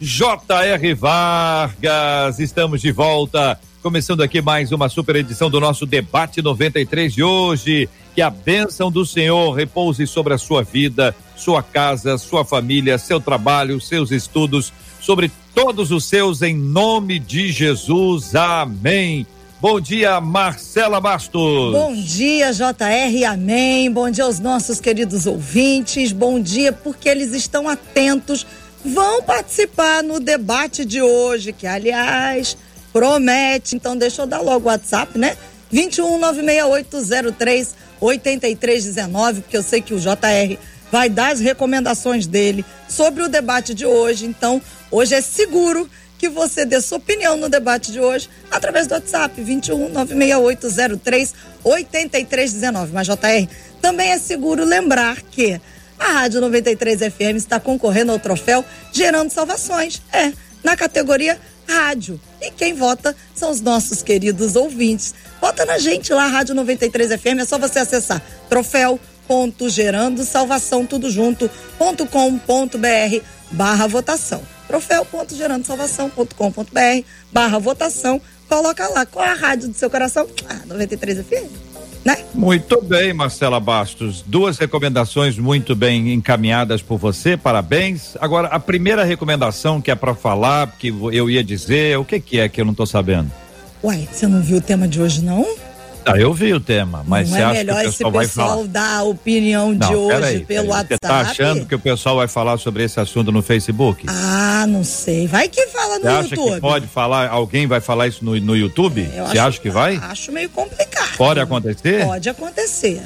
J.R. Vargas. Estamos de volta. Começando aqui mais uma super edição do nosso debate 93 de hoje. Que a bênção do Senhor repouse sobre a sua vida, sua casa, sua família, seu trabalho, seus estudos, sobre todos os seus, em nome de Jesus. Amém. Bom dia, Marcela Bastos. Bom dia, JR, amém. Bom dia aos nossos queridos ouvintes. Bom dia, porque eles estão atentos, vão participar no debate de hoje, que aliás promete. Então, deixa eu dar logo o WhatsApp, né? 21 96803 8319, porque eu sei que o JR vai dar as recomendações dele sobre o debate de hoje. Então, hoje é seguro que você dê sua opinião no debate de hoje através do WhatsApp 21 96803 8319. Mas JR, também é seguro lembrar que a Rádio 93 FM está concorrendo ao troféu Gerando Salvações. É, na categoria rádio. E quem vota são os nossos queridos ouvintes. Vota na gente lá, Rádio 93 FM, é só você acessar troféu ponto gerando salvação tudo junto ponto com ponto br barra votação troféu ponto gerando salvação ponto com ponto br barra votação coloca lá qual é a rádio do seu coração ah, 93 FM né? Muito bem, Marcela Bastos. Duas recomendações muito bem encaminhadas por você, parabéns. Agora, a primeira recomendação que é para falar, que eu ia dizer, o que, que é que eu não estou sabendo? Uai, você não viu o tema de hoje, não? Ah, eu vi o tema, mas não você é acha melhor que o pessoal, esse pessoal dar a opinião de não, hoje aí, pelo WhatsApp? Você tá achando que o pessoal vai falar sobre esse assunto no Facebook? Ah, não sei. Vai que fala no você acha YouTube. que pode falar, alguém vai falar isso no, no YouTube? É, você acho- acha que vai? Acho meio complicado. Pode acontecer? Pode acontecer.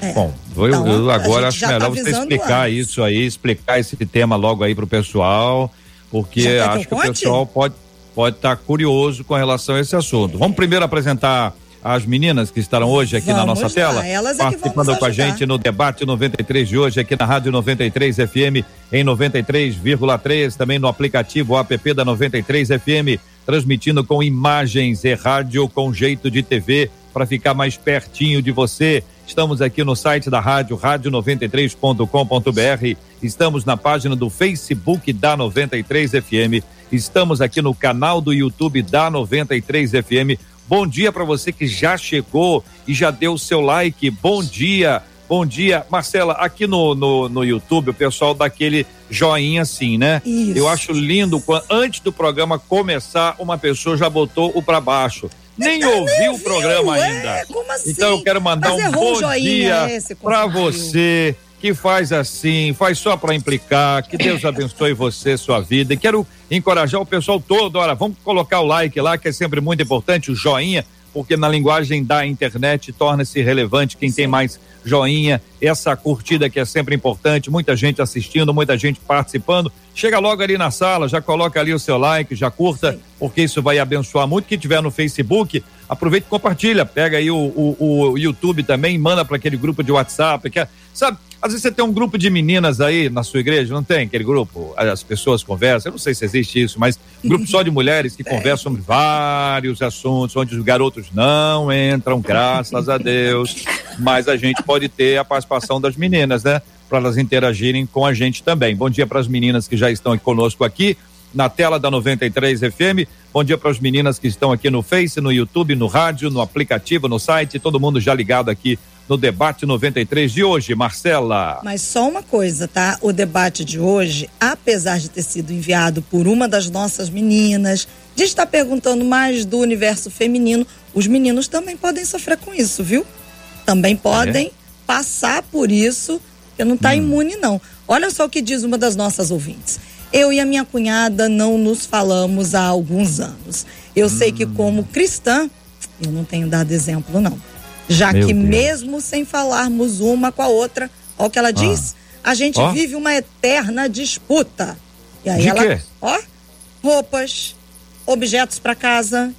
É. Bom, eu, Então, eu agora acho tá melhor você avisando explicar antes. isso aí, explicar esse tema logo aí pro pessoal, porque quer que acho que, o pessoal pode pode estar curioso com relação a esse assunto. Vamos primeiro apresentar as meninas que estarão hoje aqui na Vamos nossa lá, tela, elas é participando nos com a gente no debate 93 de hoje aqui na Rádio 93 FM em 93,3, também no aplicativo app da 93 FM, transmitindo com imagens e rádio com jeito de TV para ficar mais pertinho de você. Estamos aqui no site da rádio, rádio93.com.br. Estamos na página do Facebook da 93 FM. Estamos aqui no canal do YouTube da 93 FM. Bom dia para você que já chegou e já deu o seu like. Bom dia. Bom dia, Marcela. Aqui no, no, no YouTube, o pessoal dá aquele joinha assim, né? Isso. Eu acho lindo quando antes do programa começar, uma pessoa já botou o para baixo. Nem Ah, ouviu o viu? programa É, ainda. como assim? Então eu quero mandar Mas um bom joinha dia para você que faz assim, faz só para implicar. Que Deus abençoe você, sua vida. E quero encorajar o pessoal todo. Olha, vamos colocar o like lá, que é sempre muito importante, o joinha, porque na linguagem da internet torna-se relevante quem tem mais joinha, essa curtida que é sempre importante, muita gente assistindo, muita gente participando. Chega logo ali na sala, já coloca ali o seu like, já curta, Sim. porque isso vai abençoar muito. Quem tiver no Facebook, aproveita e compartilha. Pega aí o, o, o YouTube também, manda para aquele grupo de WhatsApp. Que é, sabe, às vezes você tem um grupo de meninas aí na sua igreja, não tem aquele grupo? As pessoas conversam, eu não sei se existe isso, mas um grupo só de mulheres que conversam sobre vários assuntos, onde os garotos não entram, graças a Deus. Mas a gente pode ter a participação das meninas, né? Para elas interagirem com a gente também. Bom dia para as meninas que já estão conosco aqui na tela da 93 FM. Bom dia para as meninas que estão aqui no Face, no YouTube, no rádio, no aplicativo, no site, todo mundo já ligado aqui no debate 93 de hoje, Marcela. Mas só uma coisa, tá? O debate de hoje, apesar de ter sido enviado por uma das nossas meninas, de estar perguntando mais do universo feminino, os meninos também podem sofrer com isso, viu? Também podem passar por isso, porque não está imune, não. Olha só o que diz uma das nossas ouvintes. Eu e a minha cunhada não nos falamos há alguns anos. Eu sei que, como cristã, eu não tenho dado exemplo, não. Já Meu que, Deus. mesmo sem falarmos uma com a outra, olha o que ela diz, a gente Ó. vive uma eterna disputa. E aí De ela, quê? ó, roupas, objetos para casa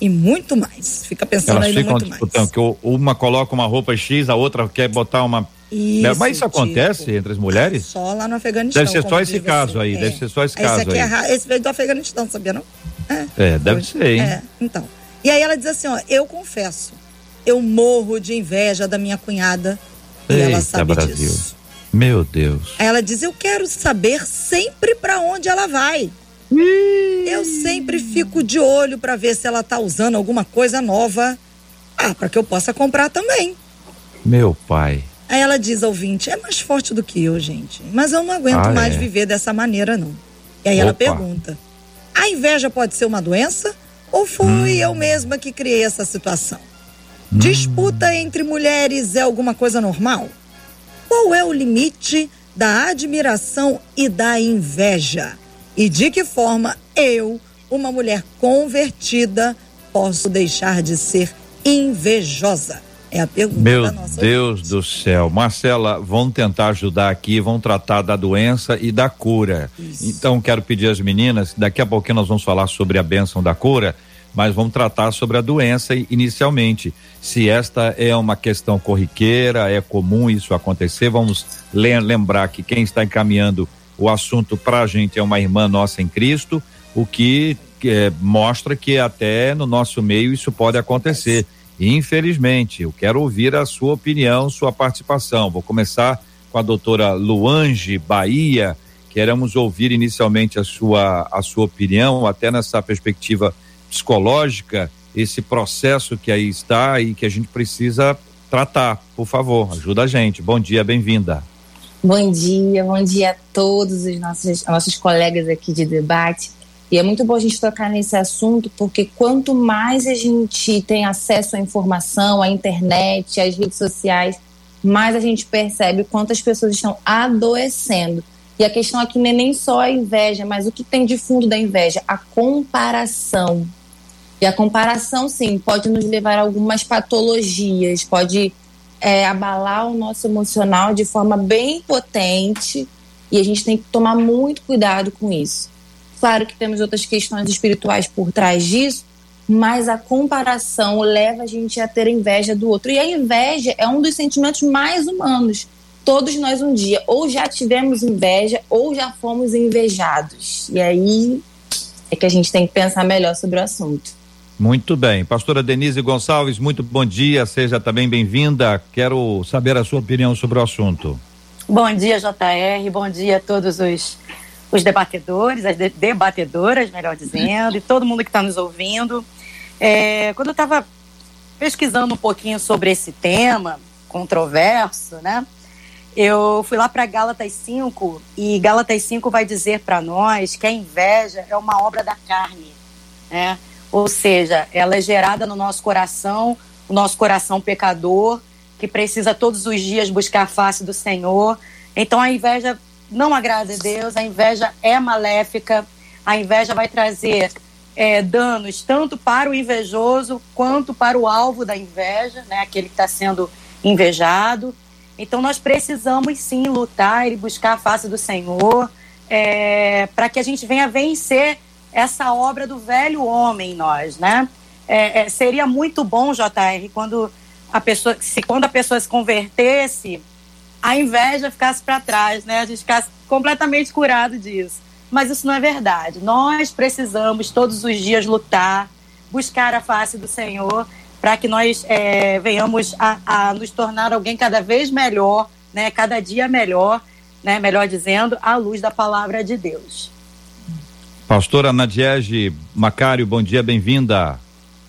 e muito mais. Fica pensando Elas aí ficam muito disputando, mais. que uma coloca uma roupa X, a outra quer botar uma. Isso, Mas isso acontece tipo, entre as mulheres? Só lá no Afeganistão. Deve ser só esse caso você. aí, É. deve ser só esse Esse caso aqui aí. é ra- esse veio do Afeganistão, sabia não? É, deve Hoje- ser, hein? É, então. E aí ela diz assim, ó, eu confesso, eu morro de inveja da minha cunhada e ela Eita, sabe Brasil. disso. Meu Deus. Aí ela diz, eu quero saber sempre pra onde ela vai. Eu sempre fico de olho pra ver se ela tá usando alguma coisa nova. Ah, pra que eu possa comprar também. Meu pai. Aí ela diz ao ouvinte, é mais forte do que eu, gente. Mas eu não aguento Ah, mais é? viver dessa maneira, não. E aí ela Opa. pergunta, a inveja pode ser uma doença? Ou fui Hum. eu mesma que criei essa situação? Disputa entre mulheres é alguma coisa normal? Qual é o limite da admiração e da inveja? E de que forma eu, uma mulher convertida, posso deixar de ser invejosa? É a pergunta Meu Deus ouvinte. do céu. Marcela, vão tentar ajudar aqui, vão tratar da doença e da cura. Isso. Então, quero pedir às meninas, daqui a pouquinho nós vamos falar sobre a bênção da cura, mas vamos tratar sobre a doença inicialmente. Se esta é uma questão corriqueira, é comum isso acontecer, vamos le- lembrar que quem está encaminhando o assunto para a gente é uma irmã nossa em Cristo, o que eh, mostra que até no nosso meio isso pode acontecer. Infelizmente, eu quero ouvir a sua opinião, sua participação. Vou começar com a doutora Luange Bahia. Queremos ouvir inicialmente a sua, a sua opinião, até nessa perspectiva psicológica, esse processo que aí está e que a gente precisa tratar. Por favor, ajuda a gente. Bom dia, bem-vinda. Bom dia, bom dia a todos os nossos, nossos colegas aqui de debate. E é muito bom a gente tocar nesse assunto, porque quanto mais a gente tem acesso à informação, à internet, às redes sociais, mais a gente percebe quantas pessoas estão adoecendo. E a questão aqui não é nem só a inveja, mas o que tem de fundo da inveja? A comparação. E a comparação, sim, pode nos levar a algumas patologias, pode é, abalar o nosso emocional de forma bem potente e a gente tem que tomar muito cuidado com isso. Claro que temos outras questões espirituais por trás disso, mas a comparação leva a gente a ter inveja do outro. E a inveja é um dos sentimentos mais humanos. Todos nós um dia ou já tivemos inveja ou já fomos invejados. E aí é que a gente tem que pensar melhor sobre o assunto. Muito bem. Pastora Denise Gonçalves, muito bom dia, seja também bem-vinda. Quero saber a sua opinião sobre o assunto. Bom dia, JR. Bom dia a todos os, os debatedores, as de- debatedoras, melhor dizendo, e todo mundo que está nos ouvindo. É, quando eu estava pesquisando um pouquinho sobre esse tema controverso, né? Eu fui lá para Gálatas 5 e Gálatas 5 vai dizer para nós que a inveja é uma obra da carne, né? Ou seja, ela é gerada no nosso coração, o nosso coração pecador, que precisa todos os dias buscar a face do Senhor. Então a inveja não agrada a Deus, a inveja é maléfica, a inveja vai trazer é, danos tanto para o invejoso quanto para o alvo da inveja, né, aquele que está sendo invejado. Então nós precisamos sim lutar e buscar a face do Senhor é, para que a gente venha vencer essa obra do velho homem em nós, né? É, é, seria muito bom, JR, quando a pessoa, se quando a pessoa se convertesse, a inveja ficasse para trás, né? A gente ficasse completamente curado disso. Mas isso não é verdade. Nós precisamos todos os dias lutar, buscar a face do Senhor, para que nós é, venhamos a, a nos tornar alguém cada vez melhor, né? Cada dia melhor, né? Melhor dizendo, à luz da palavra de Deus. Pastora Nadiege Macário, bom dia, bem-vinda.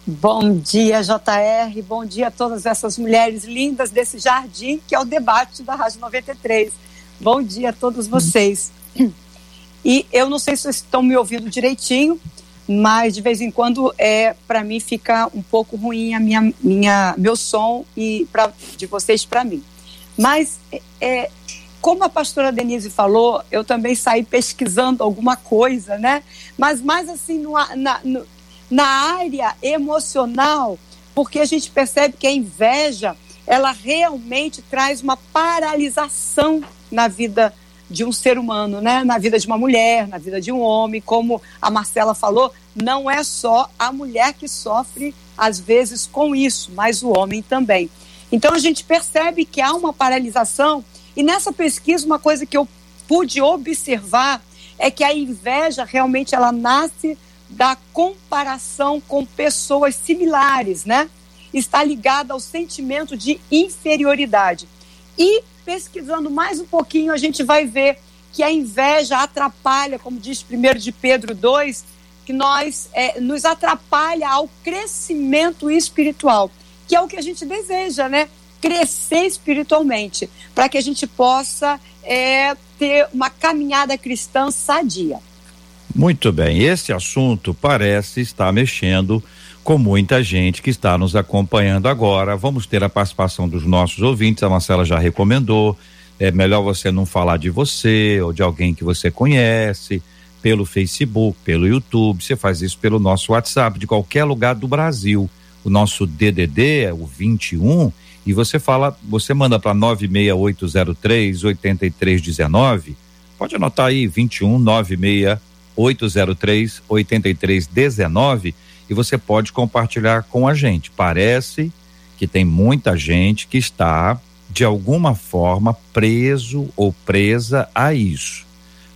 Bom dia, JR. Bom dia a todas essas mulheres lindas desse jardim que é o debate da Rádio 93. Bom dia a todos vocês. E eu não sei se vocês estão me ouvindo direitinho, mas de vez em quando é para mim fica um pouco ruim a minha, minha meu som e pra, de vocês para mim. Mas é, como a pastora Denise falou, eu também saí pesquisando alguma coisa, né? Mas mais assim no, na, no, na área emocional, porque a gente percebe que a inveja ela realmente traz uma paralisação na vida de um ser humano, né? Na vida de uma mulher, na vida de um homem, como a Marcela falou, não é só a mulher que sofre às vezes com isso, mas o homem também. Então a gente percebe que há uma paralisação e nessa pesquisa uma coisa que eu pude observar é que a inveja realmente ela nasce da comparação com pessoas similares, né? Está ligada ao sentimento de inferioridade. E pesquisando mais um pouquinho, a gente vai ver que a inveja atrapalha, como diz 1 de Pedro 2, que nós é, nos atrapalha ao crescimento espiritual, que é o que a gente deseja, né? Crescer espiritualmente, para que a gente possa é, ter uma caminhada cristã sadia. Muito bem, esse assunto parece estar mexendo com muita gente que está nos acompanhando agora. Vamos ter a participação dos nossos ouvintes, a Marcela já recomendou. É melhor você não falar de você ou de alguém que você conhece pelo Facebook, pelo YouTube. Você faz isso pelo nosso WhatsApp de qualquer lugar do Brasil. O nosso DDD é o 21 e você fala, você manda para 96803 8319. Pode anotar aí 21 96803 8319 e você pode compartilhar com a gente. Parece que tem muita gente que está, de alguma forma, preso ou presa a isso.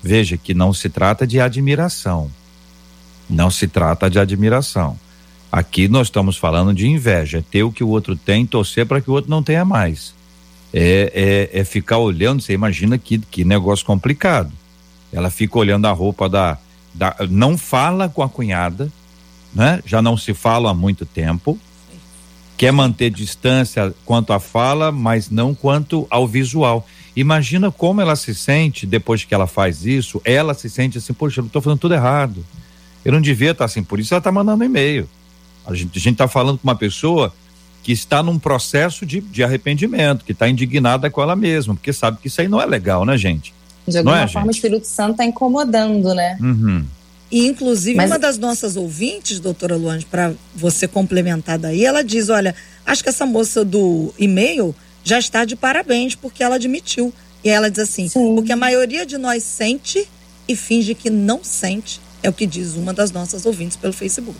Veja que não se trata de admiração. Não se trata de admiração. Aqui nós estamos falando de inveja, é ter o que o outro tem, torcer para que o outro não tenha mais. É, é, é ficar olhando, você imagina que, que negócio complicado. Ela fica olhando a roupa da, da. Não fala com a cunhada, né? Já não se fala há muito tempo. Quer manter distância quanto à fala, mas não quanto ao visual. Imagina como ela se sente depois que ela faz isso. Ela se sente assim, poxa, eu estou fazendo tudo errado. Eu não devia estar assim, por isso ela está mandando e-mail. A gente está falando com uma pessoa que está num processo de, de arrependimento, que está indignada com ela mesma, porque sabe que isso aí não é legal, né, gente? De alguma é, forma, gente? o Espírito Santo está incomodando, né? Uhum. E, inclusive, Mas... uma das nossas ouvintes, doutora Luane, para você complementar daí, ela diz: olha, acho que essa moça do e-mail já está de parabéns, porque ela admitiu. E ela diz assim: Sim. porque a maioria de nós sente e finge que não sente, é o que diz uma das nossas ouvintes pelo Facebook.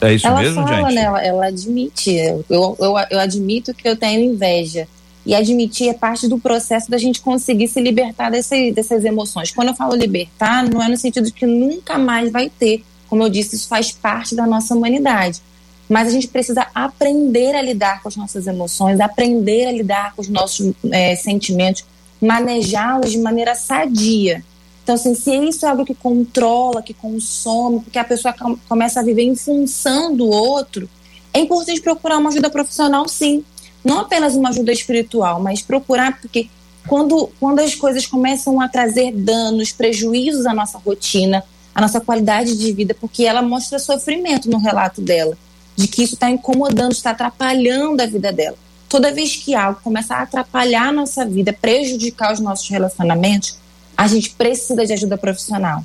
É isso ela mesmo, fala, gente? Né, ela, ela admite. Eu, eu, eu admito que eu tenho inveja e admitir é parte do processo da gente conseguir se libertar desse, dessas emoções. Quando eu falo libertar, não é no sentido de que nunca mais vai ter. Como eu disse, isso faz parte da nossa humanidade. Mas a gente precisa aprender a lidar com as nossas emoções, aprender a lidar com os nossos é, sentimentos, manejá-los de maneira sadia. Então, assim, se isso é algo que controla, que consome, porque a pessoa começa a viver em função do outro, é importante procurar uma ajuda profissional, sim não apenas uma ajuda espiritual, mas procurar, porque quando, quando as coisas começam a trazer danos, prejuízos à nossa rotina, à nossa qualidade de vida, porque ela mostra sofrimento no relato dela, de que isso está incomodando, está atrapalhando a vida dela. Toda vez que algo começa a atrapalhar a nossa vida, prejudicar os nossos relacionamentos, a gente precisa de ajuda profissional.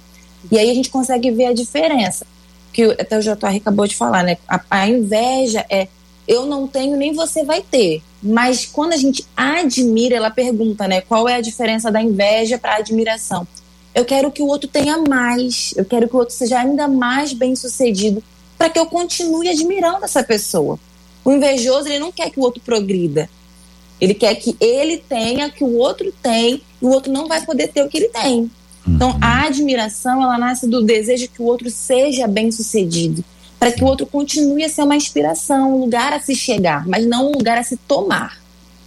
E aí a gente consegue ver a diferença. Que até o JR acabou de falar, né? A, a inveja é eu não tenho nem você vai ter. Mas quando a gente admira, ela pergunta, né? Qual é a diferença da inveja para a admiração? Eu quero que o outro tenha mais, eu quero que o outro seja ainda mais bem sucedido para que eu continue admirando essa pessoa. O invejoso, ele não quer que o outro progrida. Ele quer que ele tenha, que o outro tem, e o outro não vai poder ter o que ele tem. Então, uhum. a admiração, ela nasce do desejo que o outro seja bem sucedido para que o outro continue a ser uma inspiração, um lugar a se chegar, mas não um lugar a se tomar.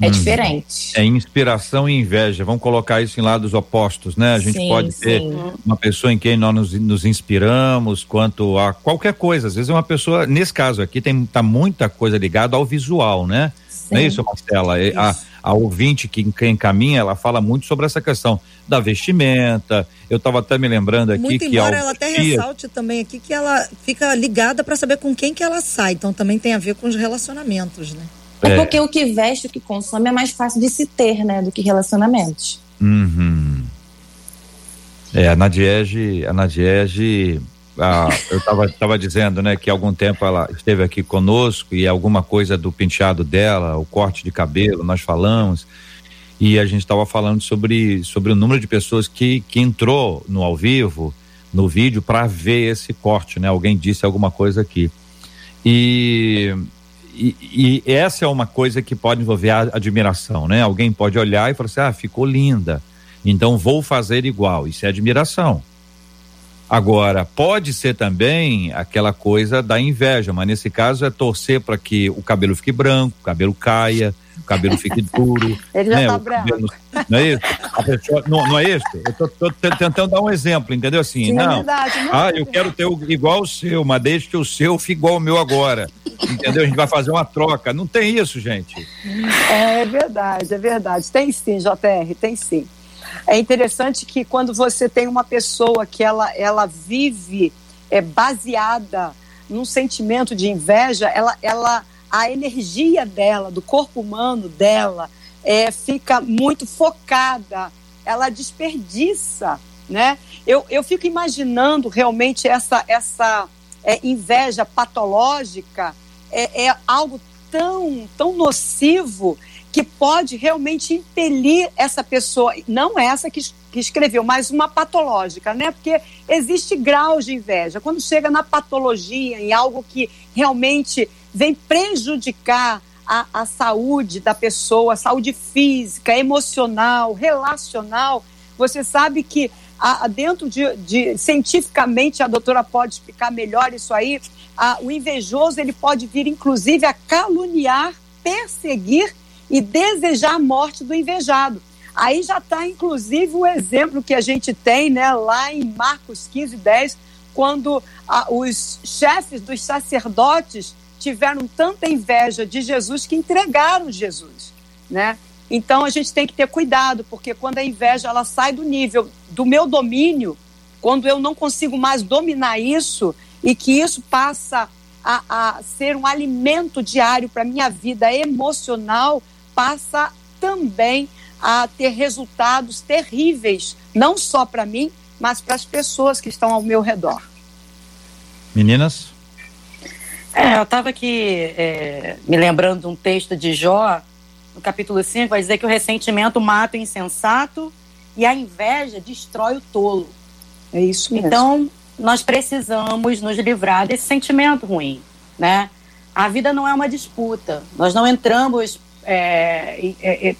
É hum. diferente. É inspiração e inveja. Vamos colocar isso em lados opostos, né? A gente sim, pode ter sim. uma pessoa em quem nós nos, nos, inspiramos quanto a qualquer coisa. Às vezes é uma pessoa, nesse caso aqui, tem tá muita coisa ligada ao visual, né? Sim. Não é isso, Marcela? Isso. A, a ouvinte que, que encaminha, ela fala muito sobre essa questão da vestimenta. Eu estava até me lembrando aqui muito que embora ela até ressalte também aqui que ela fica ligada para saber com quem que ela sai. Então também tem a ver com os relacionamentos, né? É, é porque o que veste, o que consome é mais fácil de se ter, né, do que relacionamentos. Uhum. É, a Nadiege, a Nadiege ah, eu estava tava dizendo, né, que algum tempo ela esteve aqui conosco e alguma coisa do penteado dela, o corte de cabelo, nós falamos. e a gente estava falando sobre, sobre o número de pessoas que, que entrou no ao vivo, no vídeo, para ver esse corte, né? Alguém disse alguma coisa aqui. E, e, e, essa é uma coisa que pode envolver a admiração, né? Alguém pode olhar e falar assim: ah, ficou linda, então vou fazer igual. Isso é admiração. Agora, pode ser também aquela coisa da inveja, mas nesse caso é torcer para que o cabelo fique branco, o cabelo caia, o cabelo fique duro. Ele né? já tá branco. Cabelo, não é isso? Pessoa, não, não, é isso? Eu tô, tô, tentando dar um exemplo, entendeu? Assim, Sim, é não. É verdade, não ah, eu quero ter o, igual o seu, mas deixe que o seu fique igual o meu agora. Entendeu? A gente vai fazer uma troca. Não tem isso, gente. É verdade, é verdade. Tem sim, JR, tem sim. É interessante que quando você tem uma pessoa que ela, ela vive é, baseada num sentimento de inveja, ela, ela, a energia dela, do corpo humano dela, é, fica muito focada, ela desperdiça, né? Eu, eu fico imaginando realmente essa, essa é, inveja patológica é, é algo tão, tão nocivo que pode realmente impelir essa pessoa, não essa que, que escreveu, mas uma patológica, né? Porque existe graus de inveja. Quando chega na patologia, em algo que realmente vem prejudicar a, a saúde da pessoa, saúde física, emocional, relacional, você sabe que a, dentro de, de, cientificamente a doutora pode explicar melhor isso aí. A, o invejoso ele pode vir inclusive a caluniar, perseguir e desejar a morte do invejado. Aí já está, inclusive, o exemplo que a gente tem né, lá em Marcos 15, 10, quando ah, os chefes dos sacerdotes tiveram tanta inveja de Jesus que entregaram Jesus, né? Então a gente tem que ter cuidado, porque quando a inveja ela sai do nível do meu domínio, quando eu não consigo mais dominar isso e que isso passa a, a ser um alimento diário para minha vida emocional, passa também a ter resultados terríveis, não só para mim, mas para as pessoas que estão ao meu redor. Meninas? É, eu estava aqui é, me lembrando de um texto de Jó, no capítulo 5, vai dizer que o ressentimento mata o insensato e a inveja destrói o tolo. É isso mesmo. Então, nós precisamos nos livrar desse sentimento ruim, né? A vida não é uma disputa. Nós não entramos é, é, é,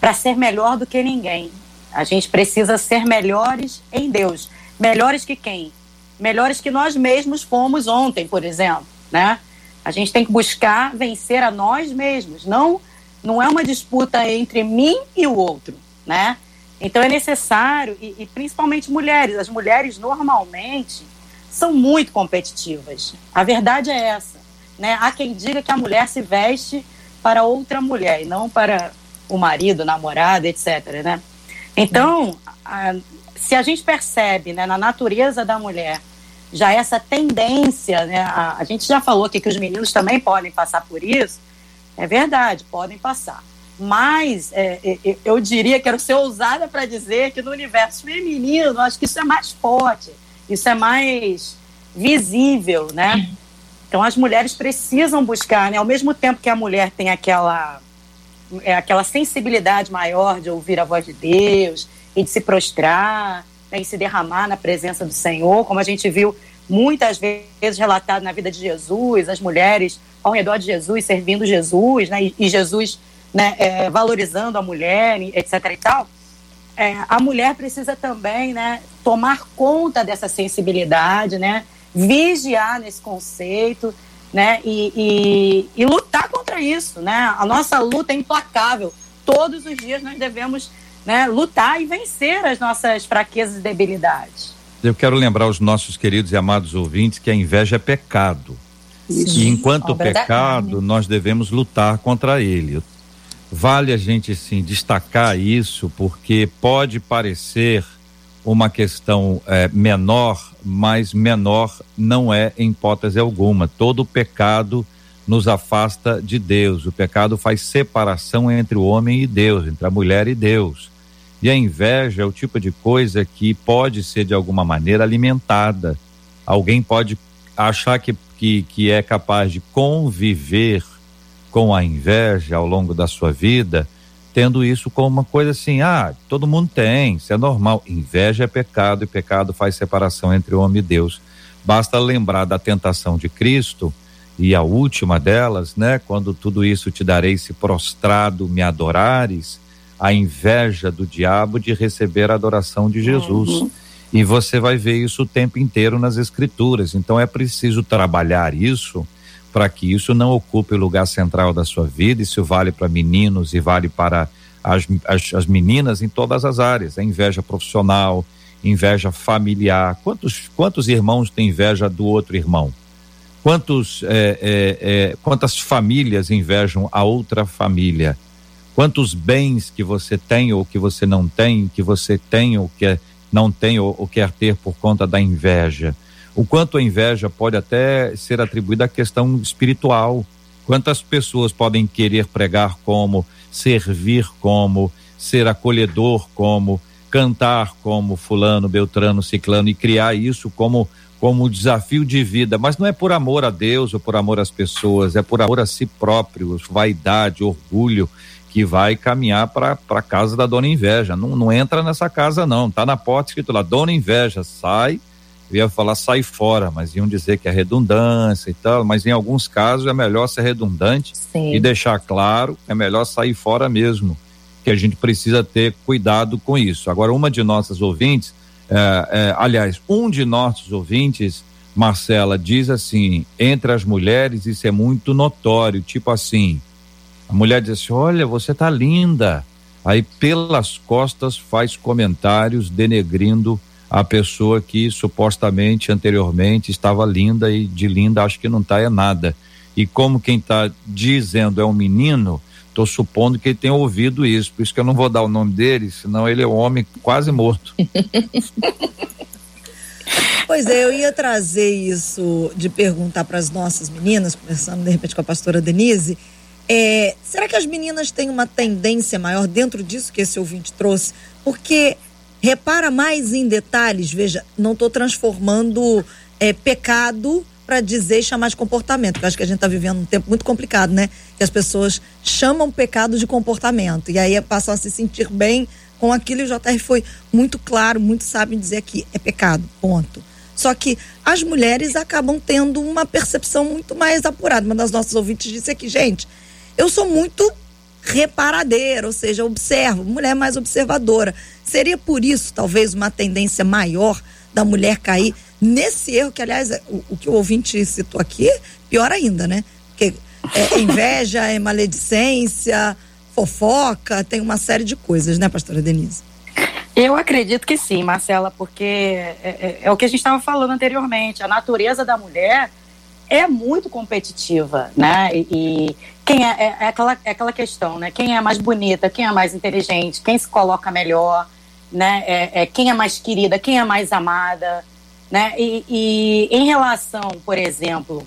para ser melhor do que ninguém. A gente precisa ser melhores em Deus. Melhores que quem? Melhores que nós mesmos fomos ontem, por exemplo, né? A gente tem que buscar vencer a nós mesmos. Não, não é uma disputa entre mim e o outro, né? Então é necessário e, e principalmente mulheres. As mulheres normalmente são muito competitivas. A verdade é essa, né? Há quem diga que a mulher se veste para outra mulher e não para o marido, namorado, etc. Né? Então, a, se a gente percebe né, na natureza da mulher já essa tendência, né, a, a gente já falou aqui que os meninos também podem passar por isso, é verdade, podem passar. Mas é, é, eu diria, quero ser ousada para dizer que no universo feminino, acho que isso é mais forte, isso é mais visível, né? Então as mulheres precisam buscar, né? Ao mesmo tempo que a mulher tem aquela é, aquela sensibilidade maior de ouvir a voz de Deus e de se prostrar, né, e se derramar na presença do Senhor, como a gente viu muitas vezes relatado na vida de Jesus, as mulheres ao redor de Jesus servindo Jesus, né? E, Jesus né, é, valorizando a mulher, etc. e tal. É, a mulher precisa também, né, tomar conta dessa sensibilidade, né? Vigiar nesse conceito, né? E, e, e, lutar contra isso, né? A nossa luta é implacável. Todos os dias nós devemos né, lutar e vencer as nossas fraquezas e debilidades. Eu quero lembrar os nossos queridos e amados ouvintes que a inveja é pecado. Isso. E enquanto pecado, nós devemos lutar contra ele. Vale a gente sim destacar isso, porque pode parecer uma questão é, menor, mas menor não é em hipótese alguma. Todo pecado nos afasta de Deus. O pecado faz separação entre o homem e Deus, entre a mulher e Deus. E a inveja é o tipo de coisa que pode ser de alguma maneira alimentada. Alguém pode achar que, que, que é capaz de conviver com a inveja ao longo da sua vida tendo isso como uma coisa assim, ah, todo mundo tem, isso é normal. Inveja é pecado e pecado faz separação entre o homem e Deus. Basta lembrar da tentação de Cristo e a última delas, né? Quando tudo isso te darei se prostrado me adorares, a inveja do diabo de receber a adoração de Jesus. Uhum. E você vai ver isso o tempo inteiro nas escrituras. Então é preciso trabalhar isso para que isso não ocupe o lugar central da sua vida. Isso vale para meninos e vale para as, as, as, meninas em todas as áreas. A inveja profissional, inveja familiar. Quantos, quantos irmãos têm inveja do outro irmão? Quantos, é, é, é, quantas famílias invejam a outra família? Quantos bens que você tem ou que você não tem, que você tem ou que não tem ou, ou quer ter por conta da inveja? O quanto a inveja pode até ser atribuída à questão espiritual. Quantas pessoas podem querer pregar como, servir como, ser acolhedor como, cantar como fulano, beltrano, ciclano e criar isso como como desafio de vida, mas não é por amor a Deus ou por amor às pessoas, é por amor a si próprio, vaidade, orgulho que vai caminhar para a casa da dona inveja. Não, não entra nessa casa não, tá na porta escrito lá, dona inveja, sai eu ia falar sai fora, mas iam dizer que é redundância e tal, mas em alguns casos é melhor ser redundante Sim. e deixar claro, é melhor sair fora mesmo, que a gente precisa ter cuidado com isso. Agora, uma de nossas ouvintes, é, é, aliás, um de nossos ouvintes, Marcela, diz assim: entre as mulheres isso é muito notório, tipo assim, a mulher diz assim: olha, você tá linda. Aí pelas costas faz comentários denegrindo a pessoa que supostamente anteriormente estava linda e de linda acho que não está é nada. E como quem está dizendo é um menino, estou supondo que ele tem ouvido isso, por isso que eu não vou dar o nome dele, senão ele é um homem quase morto. Pois é, eu ia trazer isso de perguntar para as nossas meninas, conversando de repente com a pastora Denise. É, será que as meninas têm uma tendência maior dentro disso que esse ouvinte trouxe? Porque repara mais em detalhes. Veja, não estou transformando é, pecado para dizer chamar de comportamento, porque acho que a gente está vivendo um tempo muito complicado, né? Que as pessoas chamam pecado de comportamento e aí passam a se sentir bem com aquilo. E o JR foi muito claro, muito sábio em dizer que é pecado, ponto. Só que as mulheres acabam tendo uma percepção muito mais apurada. Uma das nossas ouvintes disse aqui, gente, eu sou muito reparadeira, ou seja, observo, mulher mais observadora. Seria por isso, talvez, uma tendência maior da mulher cair nesse erro, que, aliás, é, o, o que o ouvinte citou aqui, pior ainda, né? Porque é inveja, é maledicência, fofoca, tem uma série de coisas, né, pastora Denise? Eu acredito que sim, Marcela, porque é, é, é o que a gente estava falando anteriormente. A natureza da mulher é muito competitiva, né? E, e quem é, é, é, aquela, é aquela questão, né? Quem é mais bonita, quem é mais inteligente, quem se coloca melhor, né? É, é quem é mais querida, quem é mais amada, né? E, e em relação, por exemplo,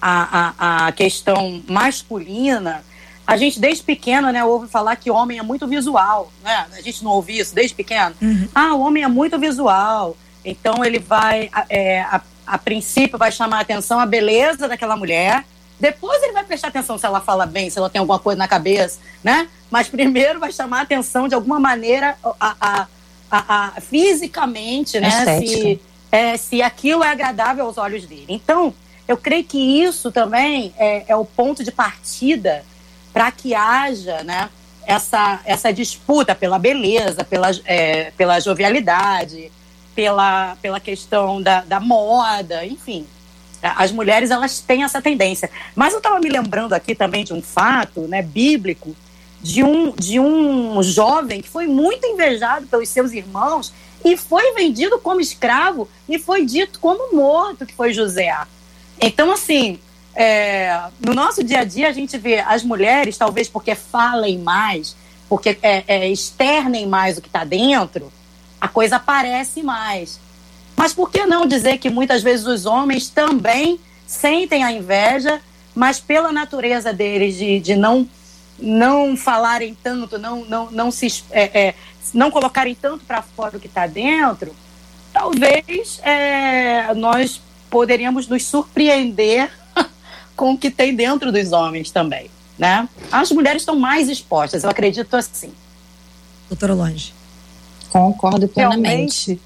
à, à, à, questão masculina, a gente desde pequena, né, ouve falar que homem é muito visual, né? A gente não ouve isso desde pequeno. Uhum. Ah, o homem é muito visual, então ele vai, é, a, a princípio, vai chamar a atenção a beleza daquela mulher. Depois ele vai prestar atenção se ela fala bem, se ela tem alguma coisa na cabeça, né? Mas primeiro vai chamar a atenção de alguma maneira a, a, a, a fisicamente, né? Se, é, se aquilo é agradável aos olhos dele. Então, eu creio que isso também é, é o ponto de partida para que haja, né? Essa, essa disputa pela beleza, pela, é, pela jovialidade, pela, pela questão da, da moda, enfim. As mulheres, elas têm essa tendência. Mas eu estava me lembrando aqui também de um fato né, bíblico de um, de um jovem que foi muito invejado pelos seus irmãos e foi vendido como escravo e foi dito como morto, que foi José. Então, assim, é, no nosso dia a dia a gente vê as mulheres, talvez porque falem mais, porque é, é, externem mais o que está dentro, a coisa aparece mais. Mas por que não dizer que muitas vezes os homens também sentem a inveja, mas pela natureza deles de, de não não falarem tanto, não não não se é, é, não colocarem tanto para fora o que está dentro, talvez é, nós poderíamos nos surpreender com o que tem dentro dos homens também. né? As mulheres estão mais expostas, eu acredito assim. Doutora Longe. Concordo plenamente. Realmente,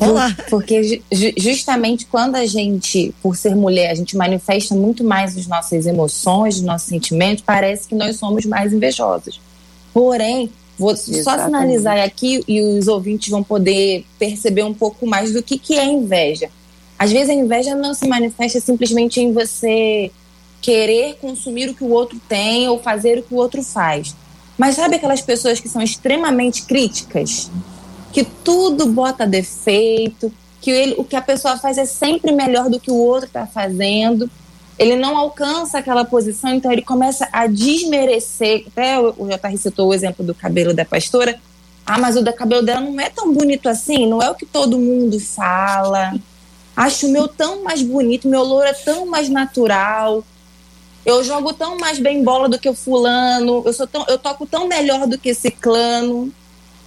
Olá. Porque ju- justamente quando a gente, por ser mulher, a gente manifesta muito mais as nossas emoções, os nossos sentimentos, parece que nós somos mais invejosas. Porém, vou só Exatamente. sinalizar aqui e os ouvintes vão poder perceber um pouco mais do que, que é inveja. Às vezes a inveja não se manifesta simplesmente em você querer consumir o que o outro tem ou fazer o que o outro faz. Mas sabe aquelas pessoas que são extremamente críticas? Que tudo bota defeito, que ele, o que a pessoa faz é sempre melhor do que o outro está fazendo. Ele não alcança aquela posição, então ele começa a desmerecer. Até o, o JR citou o exemplo do cabelo da pastora. Ah, mas o da cabelo dela não é tão bonito assim, não é o que todo mundo fala. Acho o meu tão mais bonito, meu louro é tão mais natural. Eu jogo tão mais bem bola do que o fulano, eu, sou tão, eu toco tão melhor do que esse clano.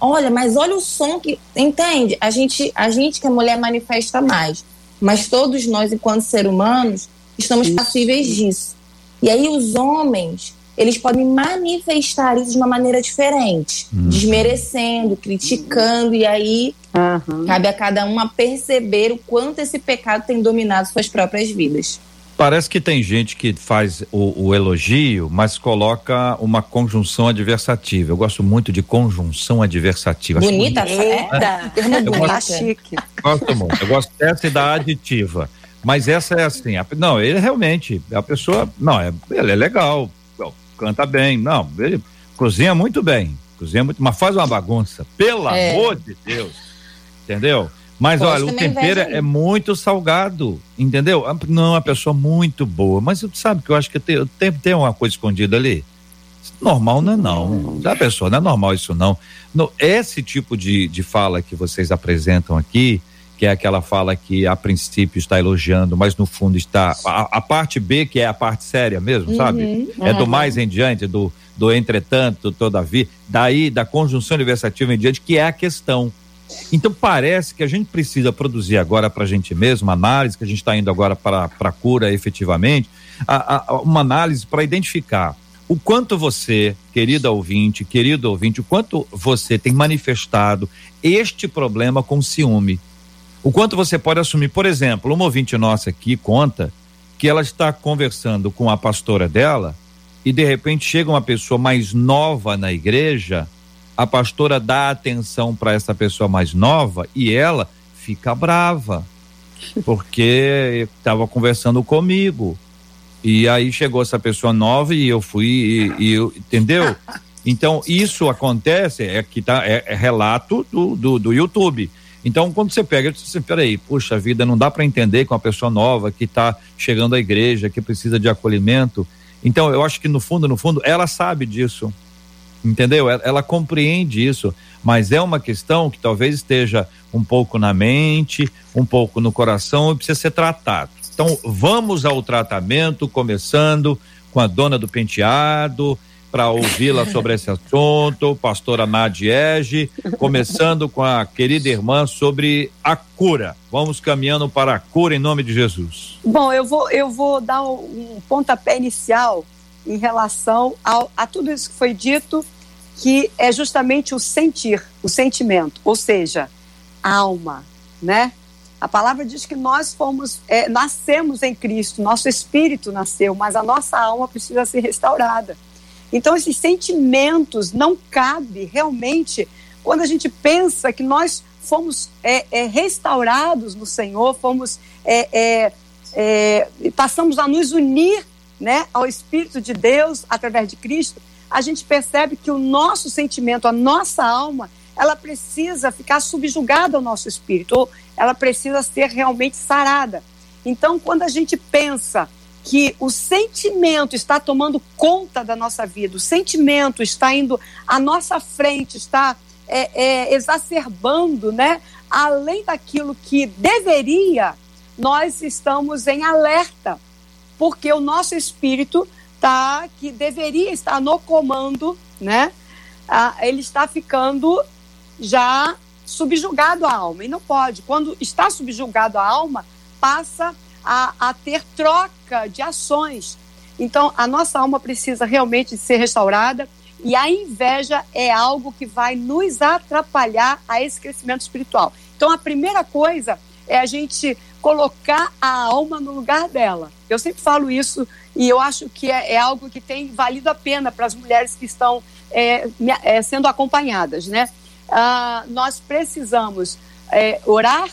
Olha, mas olha o som que. Entende? A gente, a gente que é mulher manifesta mais. Mas todos nós, enquanto seres humanos, estamos passíveis disso. E aí os homens, eles podem manifestar isso de uma maneira diferente, desmerecendo, criticando, e aí aham. cabe a cada um a perceber o quanto esse pecado tem dominado suas próprias vidas. Parece que tem gente que faz o, o elogio, mas coloca uma conjunção adversativa. Eu gosto muito de conjunção adversativa. Acho Bonita, bonito. é? Eita! Termo Eu bonito. Tá chique. Gosto muito. Eu gosto dessa e da aditiva. Mas essa é assim. a- não, ele realmente, a pessoa. Não, é, ele é legal, canta bem. Não, ele cozinha muito bem. Cozinha muito, mas faz uma bagunça. Pelo É. amor de Deus. Entendeu? Mas olha, o tempero é muito salgado, entendeu? Não, é uma pessoa muito boa, mas tu sabe que eu acho que tem, tem, tem uma coisa escondida ali. Normal não é não. Da pessoa, não é normal isso não. No, esse tipo de, de fala que vocês apresentam aqui, que é aquela fala que a princípio está elogiando, mas no fundo está. A, a parte B, que é a parte séria mesmo, sabe? É do mais em diante, do, do entretanto, todavia, daí da conjunção adversativa em diante, que é a questão. Então parece que a gente precisa produzir agora para a gente mesmo, análise, que a gente está indo agora para a cura efetivamente, a- a- uma análise para identificar o quanto você, querida ouvinte, querido ouvinte, o quanto você tem manifestado este problema com ciúme. O quanto você pode assumir, por exemplo, uma ouvinte nossa aqui conta que ela está conversando com a pastora dela e de repente chega uma pessoa mais nova na igreja, a pastora dá atenção para essa pessoa mais nova e ela fica brava porque estava conversando comigo e aí chegou essa pessoa nova e eu fui e, e eu, entendeu? Então isso acontece é que tá é, é relato do, do, do YouTube. Então quando você pega, você peraí, puxa vida, não dá para entender com a pessoa nova que está chegando à igreja, que precisa de acolhimento. Então eu acho que no fundo, no fundo, ela sabe disso entendeu? Ela, ela compreende isso, mas é uma questão que talvez esteja um pouco na mente, um pouco no coração e precisa ser tratado. Então, vamos ao tratamento, começando com a dona do penteado, para ouvi-la sobre esse assunto, pastora Nadiege, começando com a querida irmã sobre a cura. Vamos caminhando para a cura em nome de Jesus. Bom, eu vou, eu vou dar um pontapé inicial em relação ao, a tudo isso que foi dito, que é justamente o sentir, o sentimento, ou seja, alma, né? A palavra diz que nós fomos, é, nascemos em Cristo, nosso espírito nasceu, mas a nossa alma precisa ser restaurada. Então, esses sentimentos não cabe realmente quando a gente pensa que nós fomos é, é, restaurados no Senhor, fomos é, é, é, passamos a nos unir né, ao Espírito de Deus através de Cristo, a gente percebe que o nosso sentimento, a nossa alma, ela precisa ficar subjugada ao nosso espírito, ou ela precisa ser realmente sarada. Então, quando a gente pensa que o sentimento está tomando conta da nossa vida, o sentimento está indo à nossa frente, está é, é, exacerbando, né, além daquilo que deveria, nós estamos em alerta porque o nosso espírito tá que deveria estar no comando, né? Ah, ele está ficando já subjugado à alma e não pode. Quando está subjugado à alma, passa a, a ter troca de ações. Então, a nossa alma precisa realmente ser restaurada e a inveja é algo que vai nos atrapalhar a esse crescimento espiritual. Então, a primeira coisa é a gente colocar a alma no lugar dela. Eu sempre falo isso e eu acho que é, é algo que tem valido a pena para as mulheres que estão é, é, sendo acompanhadas, né? Ah, nós precisamos é, orar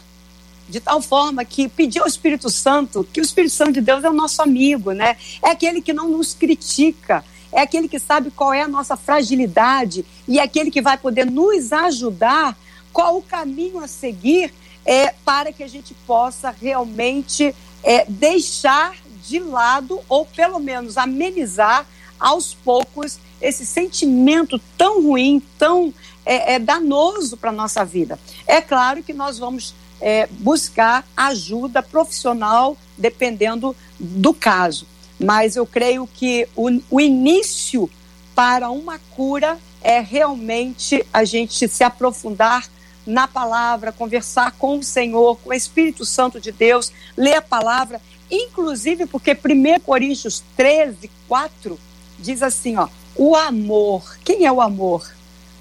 de tal forma que pedir ao Espírito Santo, que o Espírito Santo de Deus é o nosso amigo, né? É aquele que não nos critica, é aquele que sabe qual é a nossa fragilidade e é aquele que vai poder nos ajudar qual o caminho a seguir é, para que a gente possa realmente é, deixar de lado ou pelo menos amenizar aos poucos esse sentimento tão ruim, tão é, é danoso para a nossa vida. É claro que nós vamos é, buscar ajuda profissional dependendo do caso, mas eu creio que o, o início para uma cura é realmente a gente se aprofundar na palavra, conversar com o Senhor, com o Espírito Santo de Deus, ler a palavra, inclusive porque 1 Coríntios 13, 4 diz assim, ó, o amor. Quem é o amor?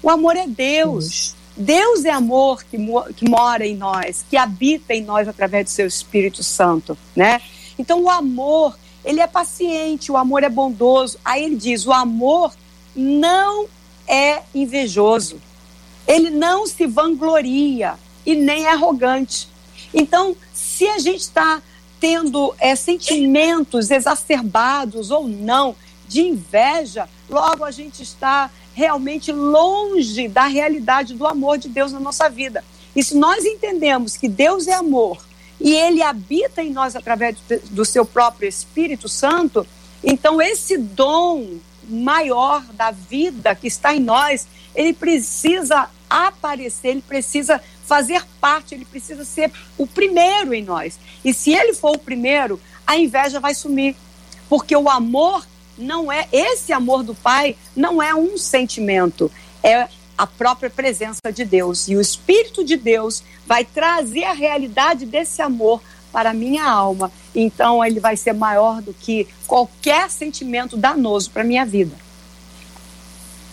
O amor é Deus. Deus é amor que, que mora em nós, que habita em nós através do seu Espírito Santo, né? Então o amor, ele é paciente, o amor é bondoso. Aí ele diz, o amor não é invejoso. Ele não se vangloria e nem é arrogante. Então, se a gente está tendo é, sentimentos exacerbados ou não de inveja, logo a gente está realmente longe da realidade do amor de Deus na nossa vida. E se nós entendemos que Deus é amor e ele habita em nós através do seu próprio Espírito Santo, então esse dom maior da vida que está em nós, ele precisa aparecer, ele precisa fazer parte, ele precisa ser o primeiro em nós. E se ele for o primeiro, a inveja vai sumir. Porque o amor não é, esse amor do Pai não é um sentimento, é a própria presença de Deus. E o Espírito de Deus vai trazer a realidade desse amor para a minha alma. Então ele vai ser maior do que qualquer sentimento danoso para a minha vida.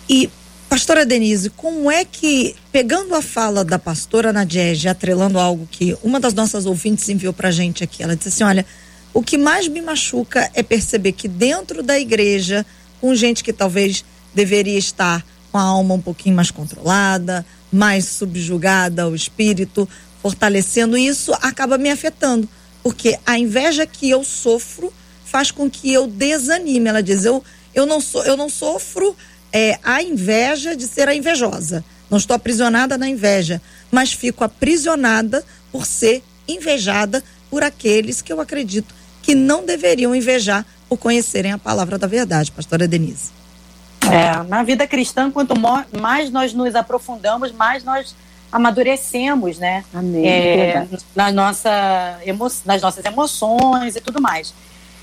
E, pastora Denise, como é que, pegando a fala da pastora Nadege, atrelando algo que uma das nossas ouvintes enviou para a gente aqui, ela disse assim: olha, o que mais me machuca é perceber que dentro da igreja, com gente que talvez deveria estar com a alma um pouquinho mais controlada, mais subjugada ao espírito, fortalecendo isso, acaba me afetando. Porque a inveja que eu sofro faz com que eu desanime. Ela diz: eu, eu, não, sou, eu não sofro é, a inveja de ser a invejosa. Não estou aprisionada na inveja, mas fico aprisionada por ser invejada por aqueles que eu acredito que não deveriam invejar por conhecerem a palavra da verdade, pastora Denise. É, na vida cristã, quanto mais nós nos aprofundamos, mais nós amadurecemos, né? Amém. É, na nossa emo, nas nossas emoções e tudo mais.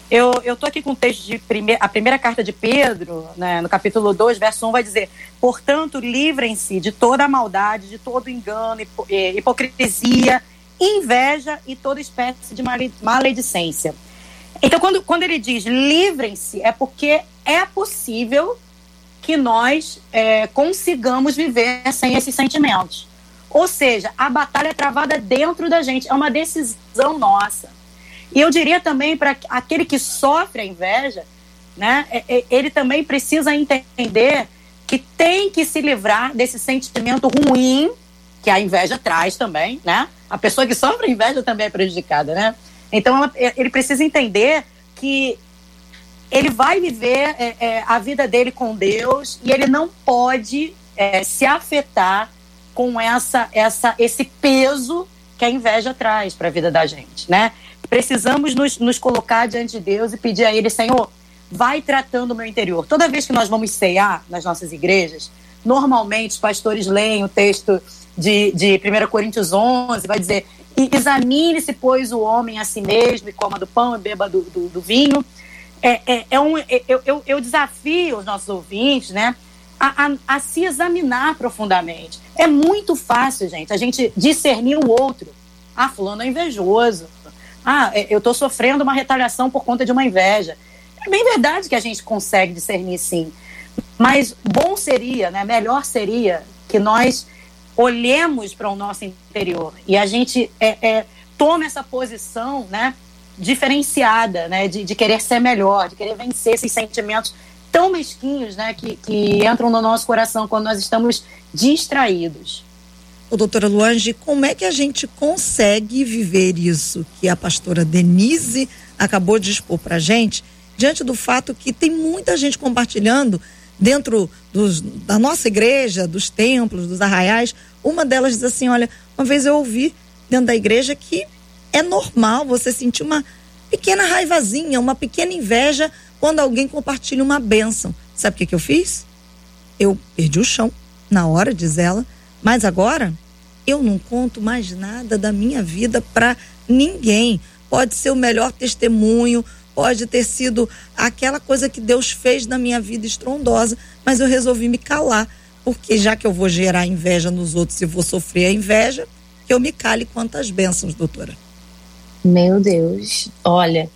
Eu, tô aqui com o texto de primeir, a primeira carta de Pedro, né, no capítulo 2, verso 1, vai dizer: Portanto, livrem-se de toda a maldade, de todo engano, hipocrisia, inveja e toda espécie de maledicência. Então, quando, quando ele diz livrem-se, é porque é possível que nós é, consigamos viver sem esses sentimentos. Ou seja, a batalha é travada dentro da gente, é uma decisão nossa. E eu diria também para aquele que sofre a inveja, né, é, é, ele também precisa entender que tem que se livrar desse sentimento ruim que a inveja traz também, né? A pessoa que sofre a inveja também é prejudicada, né? Então ela, ele precisa entender que ele vai viver é, é, a vida dele com Deus e ele não pode é, se afetar com essa, essa, esse peso que a inveja traz para a vida da gente, né? Precisamos nos, nos colocar diante de Deus e pedir a Ele, Senhor, vai tratando o meu interior. Toda vez que nós vamos cear nas nossas igrejas, normalmente os pastores leem o texto de, de 1 Coríntios 11, vai dizer: examine-se, pois, o homem a si mesmo, e coma do pão e beba do, do, do vinho. É, é, é um, é, eu, eu, desafio os nossos ouvintes, né? A, a, a, se examinar profundamente. É muito fácil, gente, a gente discernir o outro. Ah, fulano é invejoso. Ah, é, eu estou sofrendo uma retaliação por conta de uma inveja. É bem verdade que a gente consegue discernir sim. Mas bom seria, né, melhor seria que nós olhemos para o nosso interior e a gente é, é, tome essa posição né, diferenciada, né, de, de querer ser melhor, de querer vencer esses sentimentos tão mesquinhos né, que, que entram no nosso coração quando nós estamos distraídos. Ô, doutora Luange, como é que a gente consegue viver isso que a pastora Denise acabou de expor para gente, diante do fato que tem muita gente compartilhando dentro dos, da nossa igreja, dos templos, dos arraiais, uma delas diz assim: olha, uma vez eu ouvi dentro da igreja que é normal você sentir uma pequena raivazinha, uma pequena inveja quando alguém compartilha uma bênção. Sabe o que, que eu fiz? Eu perdi o chão na hora, diz ela, mas agora eu não conto mais nada da minha vida para ninguém. Pode ser o melhor testemunho, pode ter sido aquela coisa que Deus fez na minha vida estrondosa, mas eu resolvi me calar, porque já que eu vou gerar inveja nos outros e vou sofrer a inveja, que eu me cale quantas bênçãos, doutora. Meu Deus, olha,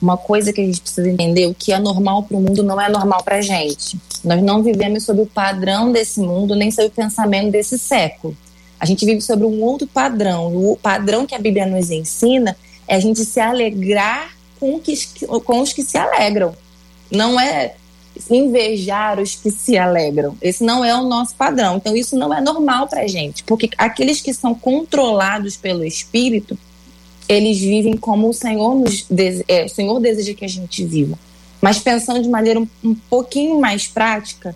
uma coisa que a gente precisa entender, o que é normal para o mundo não é normal para a gente. Nós não vivemos sob o padrão desse mundo, nem sob o pensamento desse século. A gente vive sobre um outro padrão. O padrão que a Bíblia nos ensina é a gente se alegrar com, que, com os que se alegram. Não é invejar os que se alegram. Esse não é o nosso padrão. Então, isso não é normal para gente, porque aqueles que são controlados pelo Espírito, eles vivem como o Senhor, nos dese é, o Senhor deseja que a gente viva. Mas pensando de maneira um, um pouquinho mais prática,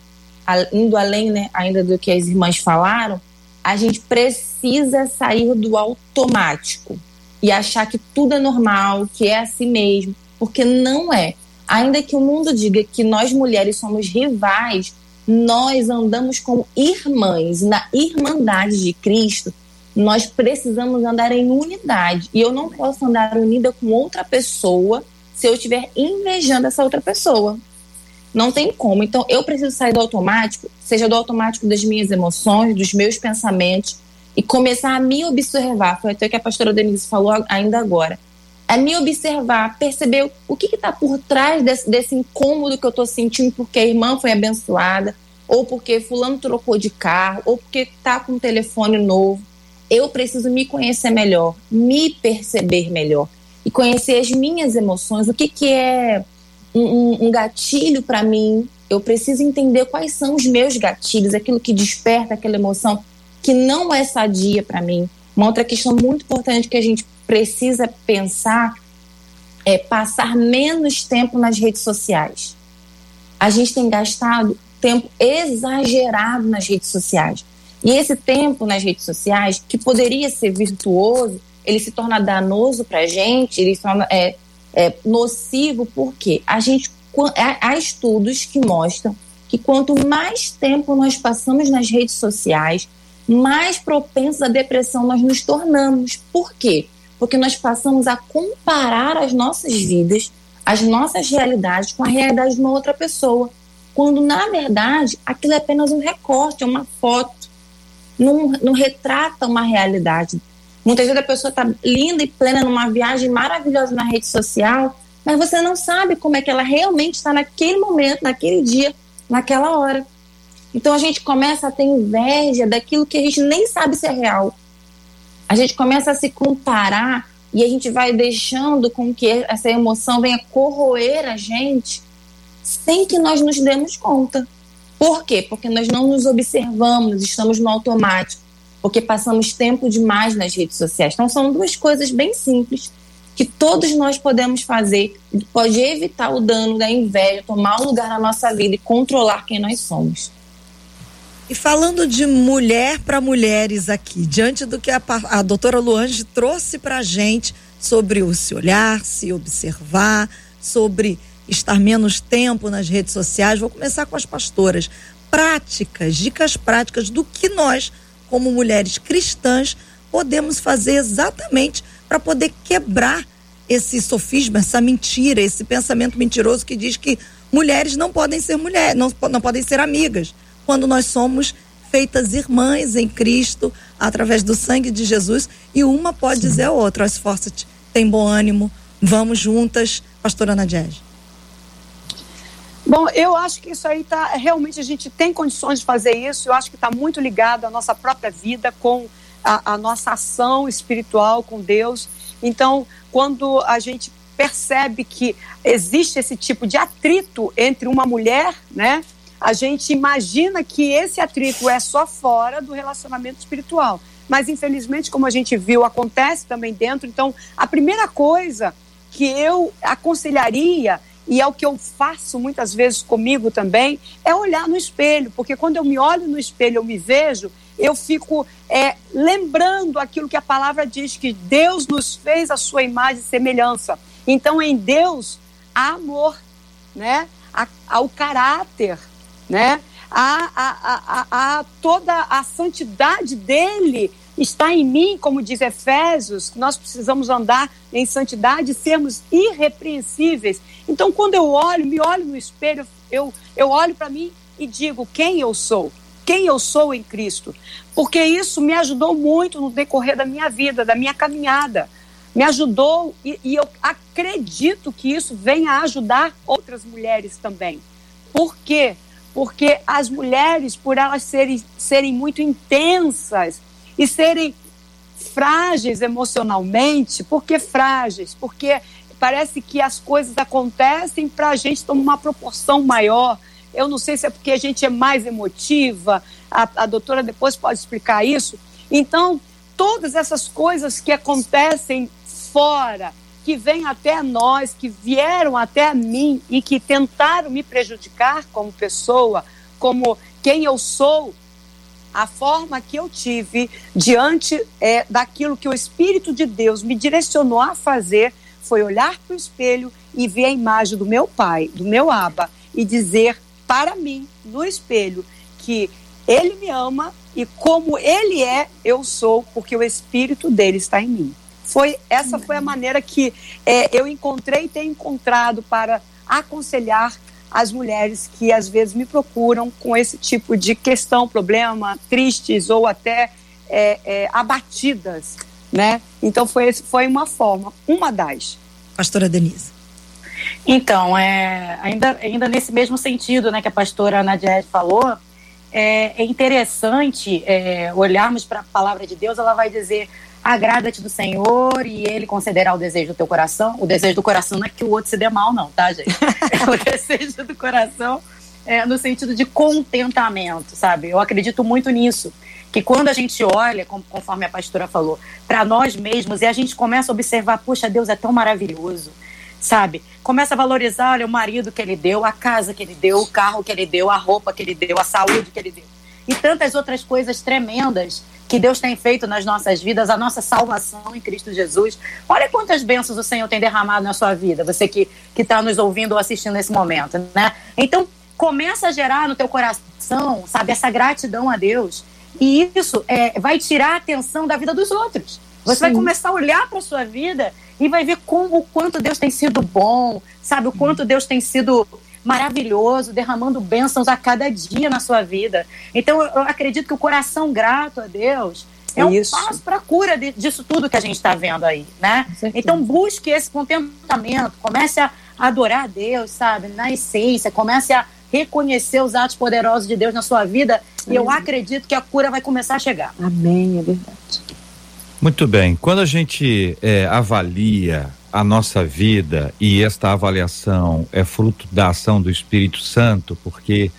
indo além né, ainda do que as irmãs falaram, a gente precisa sair do automático e achar que tudo é normal, que é assim mesmo, porque não é. Ainda que o mundo diga que nós mulheres somos rivais, nós andamos como irmãs. Na irmandade de Cristo, nós precisamos andar em unidade. E eu não posso andar unida com outra pessoa se eu estiver invejando essa outra pessoa. Não tem como. Então, eu preciso sair do automático, seja do automático das minhas emoções, dos meus pensamentos, e começar a me observar. Foi até o que a pastora Denise falou ainda agora. É me observar, perceber o que está por trás desse, desse incômodo que eu estou sentindo porque a irmã foi abençoada, ou porque fulano trocou de carro, ou porque está com um telefone novo. Eu preciso me conhecer melhor, me perceber melhor e conhecer as minhas emoções, o que, que é um, um gatilho para mim. Eu preciso entender quais são os meus gatilhos, aquilo que desperta aquela emoção que não é sadia para mim. Uma outra questão muito importante que a gente precisa pensar é passar menos tempo nas redes sociais. A gente tem gastado tempo exagerado nas redes sociais. E esse tempo nas redes sociais, que poderia ser virtuoso, ele se torna danoso para a gente, ele se torna é, é, nocivo, porque a gente há estudos que mostram que quanto mais tempo nós passamos nas redes sociais, mais propensos à depressão nós nos tornamos. Por quê? Porque nós passamos a comparar as nossas vidas, as nossas realidades com a realidade de uma outra pessoa. Quando, na verdade, aquilo é apenas um recorte, é uma foto. Não, não retrata uma realidade. Muitas vezes a pessoa está linda e plena numa viagem maravilhosa na rede social, mas você não sabe como é que ela realmente está naquele momento, naquele dia, naquela hora. Então a gente começa a ter inveja daquilo que a gente nem sabe se é real. A gente começa a se comparar e a gente vai deixando com que essa emoção venha corroer a gente sem que nós nos demos conta. Por quê? Porque nós não nos observamos, estamos no automático, porque passamos tempo demais nas redes sociais. Então são duas coisas bem simples que todos nós podemos fazer, pode evitar o dano da inveja, tomar um lugar na nossa vida e controlar quem nós somos. E falando de mulher para mulheres aqui, diante do que a, a doutora Luange trouxe para gente sobre o se olhar, se observar, sobre estar menos tempo nas redes sociais, vou começar com as pastoras. Práticas, dicas práticas do que nós, como mulheres cristãs, podemos fazer exatamente para poder quebrar esse sofisma, essa mentira, esse pensamento mentiroso que diz que mulheres não podem ser mulheres, não, não podem ser amigas quando nós somos feitas irmãs em Cristo através do sangue de Jesus e uma pode Sim. dizer a outra, esforça-te, tem bom ânimo, vamos juntas, pastora Nadiege. Bom, eu acho que isso aí tá realmente a gente tem condições de fazer isso. Eu acho que está muito ligado à nossa própria vida com a, a, nossa ação espiritual com Deus. Então, quando a gente percebe que existe esse tipo de atrito entre uma mulher, né? A gente imagina que esse atrito é só fora do relacionamento espiritual. Mas, infelizmente, como a gente viu, acontece também dentro. Então, a primeira coisa que eu aconselharia e é o que eu faço muitas vezes comigo também, é olhar no espelho, porque quando eu me olho no espelho, eu me vejo, eu fico é, lembrando aquilo que a palavra diz, que Deus nos fez a sua imagem e semelhança. Então, em Deus, há amor, né? há, há o caráter, né? há, há, há, há toda a santidade dele está em mim, como diz Efésios, nós precisamos andar em santidade sermos irrepreensíveis. Então, quando eu olho, me olho no espelho, eu, eu olho para mim e digo quem eu sou, quem eu sou em Cristo. Porque isso me ajudou muito no decorrer da minha vida, da minha caminhada. Me ajudou e, e eu acredito que isso venha a ajudar outras mulheres também. Por quê? Porque as mulheres, por elas serem, serem muito intensas, e serem frágeis emocionalmente. Por que frágeis? Porque parece que as coisas acontecem para a gente tomar uma proporção maior. Eu não sei se é porque a gente é mais emotiva, a, a doutora depois pode explicar isso. Então, todas essas coisas que acontecem fora, que vêm até nós, que vieram até mim e que tentaram me prejudicar como pessoa, como quem eu sou, a forma que eu tive diante é, daquilo que o Espírito de Deus me direcionou a fazer foi olhar para o espelho e ver a imagem do meu pai, do meu aba, e dizer para mim, no espelho, que ele me ama e como ele é, eu sou, porque o Espírito dele está em mim. Foi Essa foi a maneira que é, eu encontrei e tenho encontrado para aconselhar as mulheres que às vezes me procuram com esse tipo de questão, problema, tristes ou até é, é, abatidas, né? Então foi, foi uma forma, uma das. Pastora Denise. Então, é, ainda, ainda nesse mesmo sentido né, que a pastora Nadia falou, é, é interessante é, olharmos para a palavra de Deus, ela vai dizer agrada-te do Senhor e ele concederá o desejo do teu coração. O desejo do coração não é que o outro se dê mal, não, tá, gente? É o desejo do coração é, no sentido de contentamento, sabe? Eu acredito muito nisso. Que quando a gente olha, conforme a pastora falou, para nós mesmos e a gente começa a observar, puxa, Deus é tão maravilhoso, sabe? Começa a valorizar, olha, o marido que ele deu, a casa que ele deu, o carro que ele deu, a roupa que ele deu, a saúde que ele deu. E tantas outras coisas tremendas que Deus tem feito nas nossas vidas, a nossa salvação em Cristo Jesus. Olha quantas bênçãos o Senhor tem derramado na sua vida, você que está nos ouvindo ou assistindo nesse momento, né? Então, começa a gerar no teu coração, sabe, essa gratidão a Deus. E isso é, vai tirar a atenção da vida dos outros. Você Sim. vai começar a olhar para a sua vida e vai ver como, o quanto Deus tem sido bom, sabe? O quanto Deus tem sido maravilhoso, derramando bênçãos a cada dia na sua vida. Então, eu acredito que o coração grato a Deus é um passo para a cura de, disso tudo que a gente está vendo aí, né? Então, busque esse contentamento, comece a adorar a Deus, sabe? Na essência, comece a reconhecer os atos poderosos de Deus na sua vida e eu acredito que a cura vai começar a chegar. Amém, é verdade. Muito bem. Quando a gente é, avalia a nossa vida e esta avaliação é fruto da ação do Espírito Santo, porque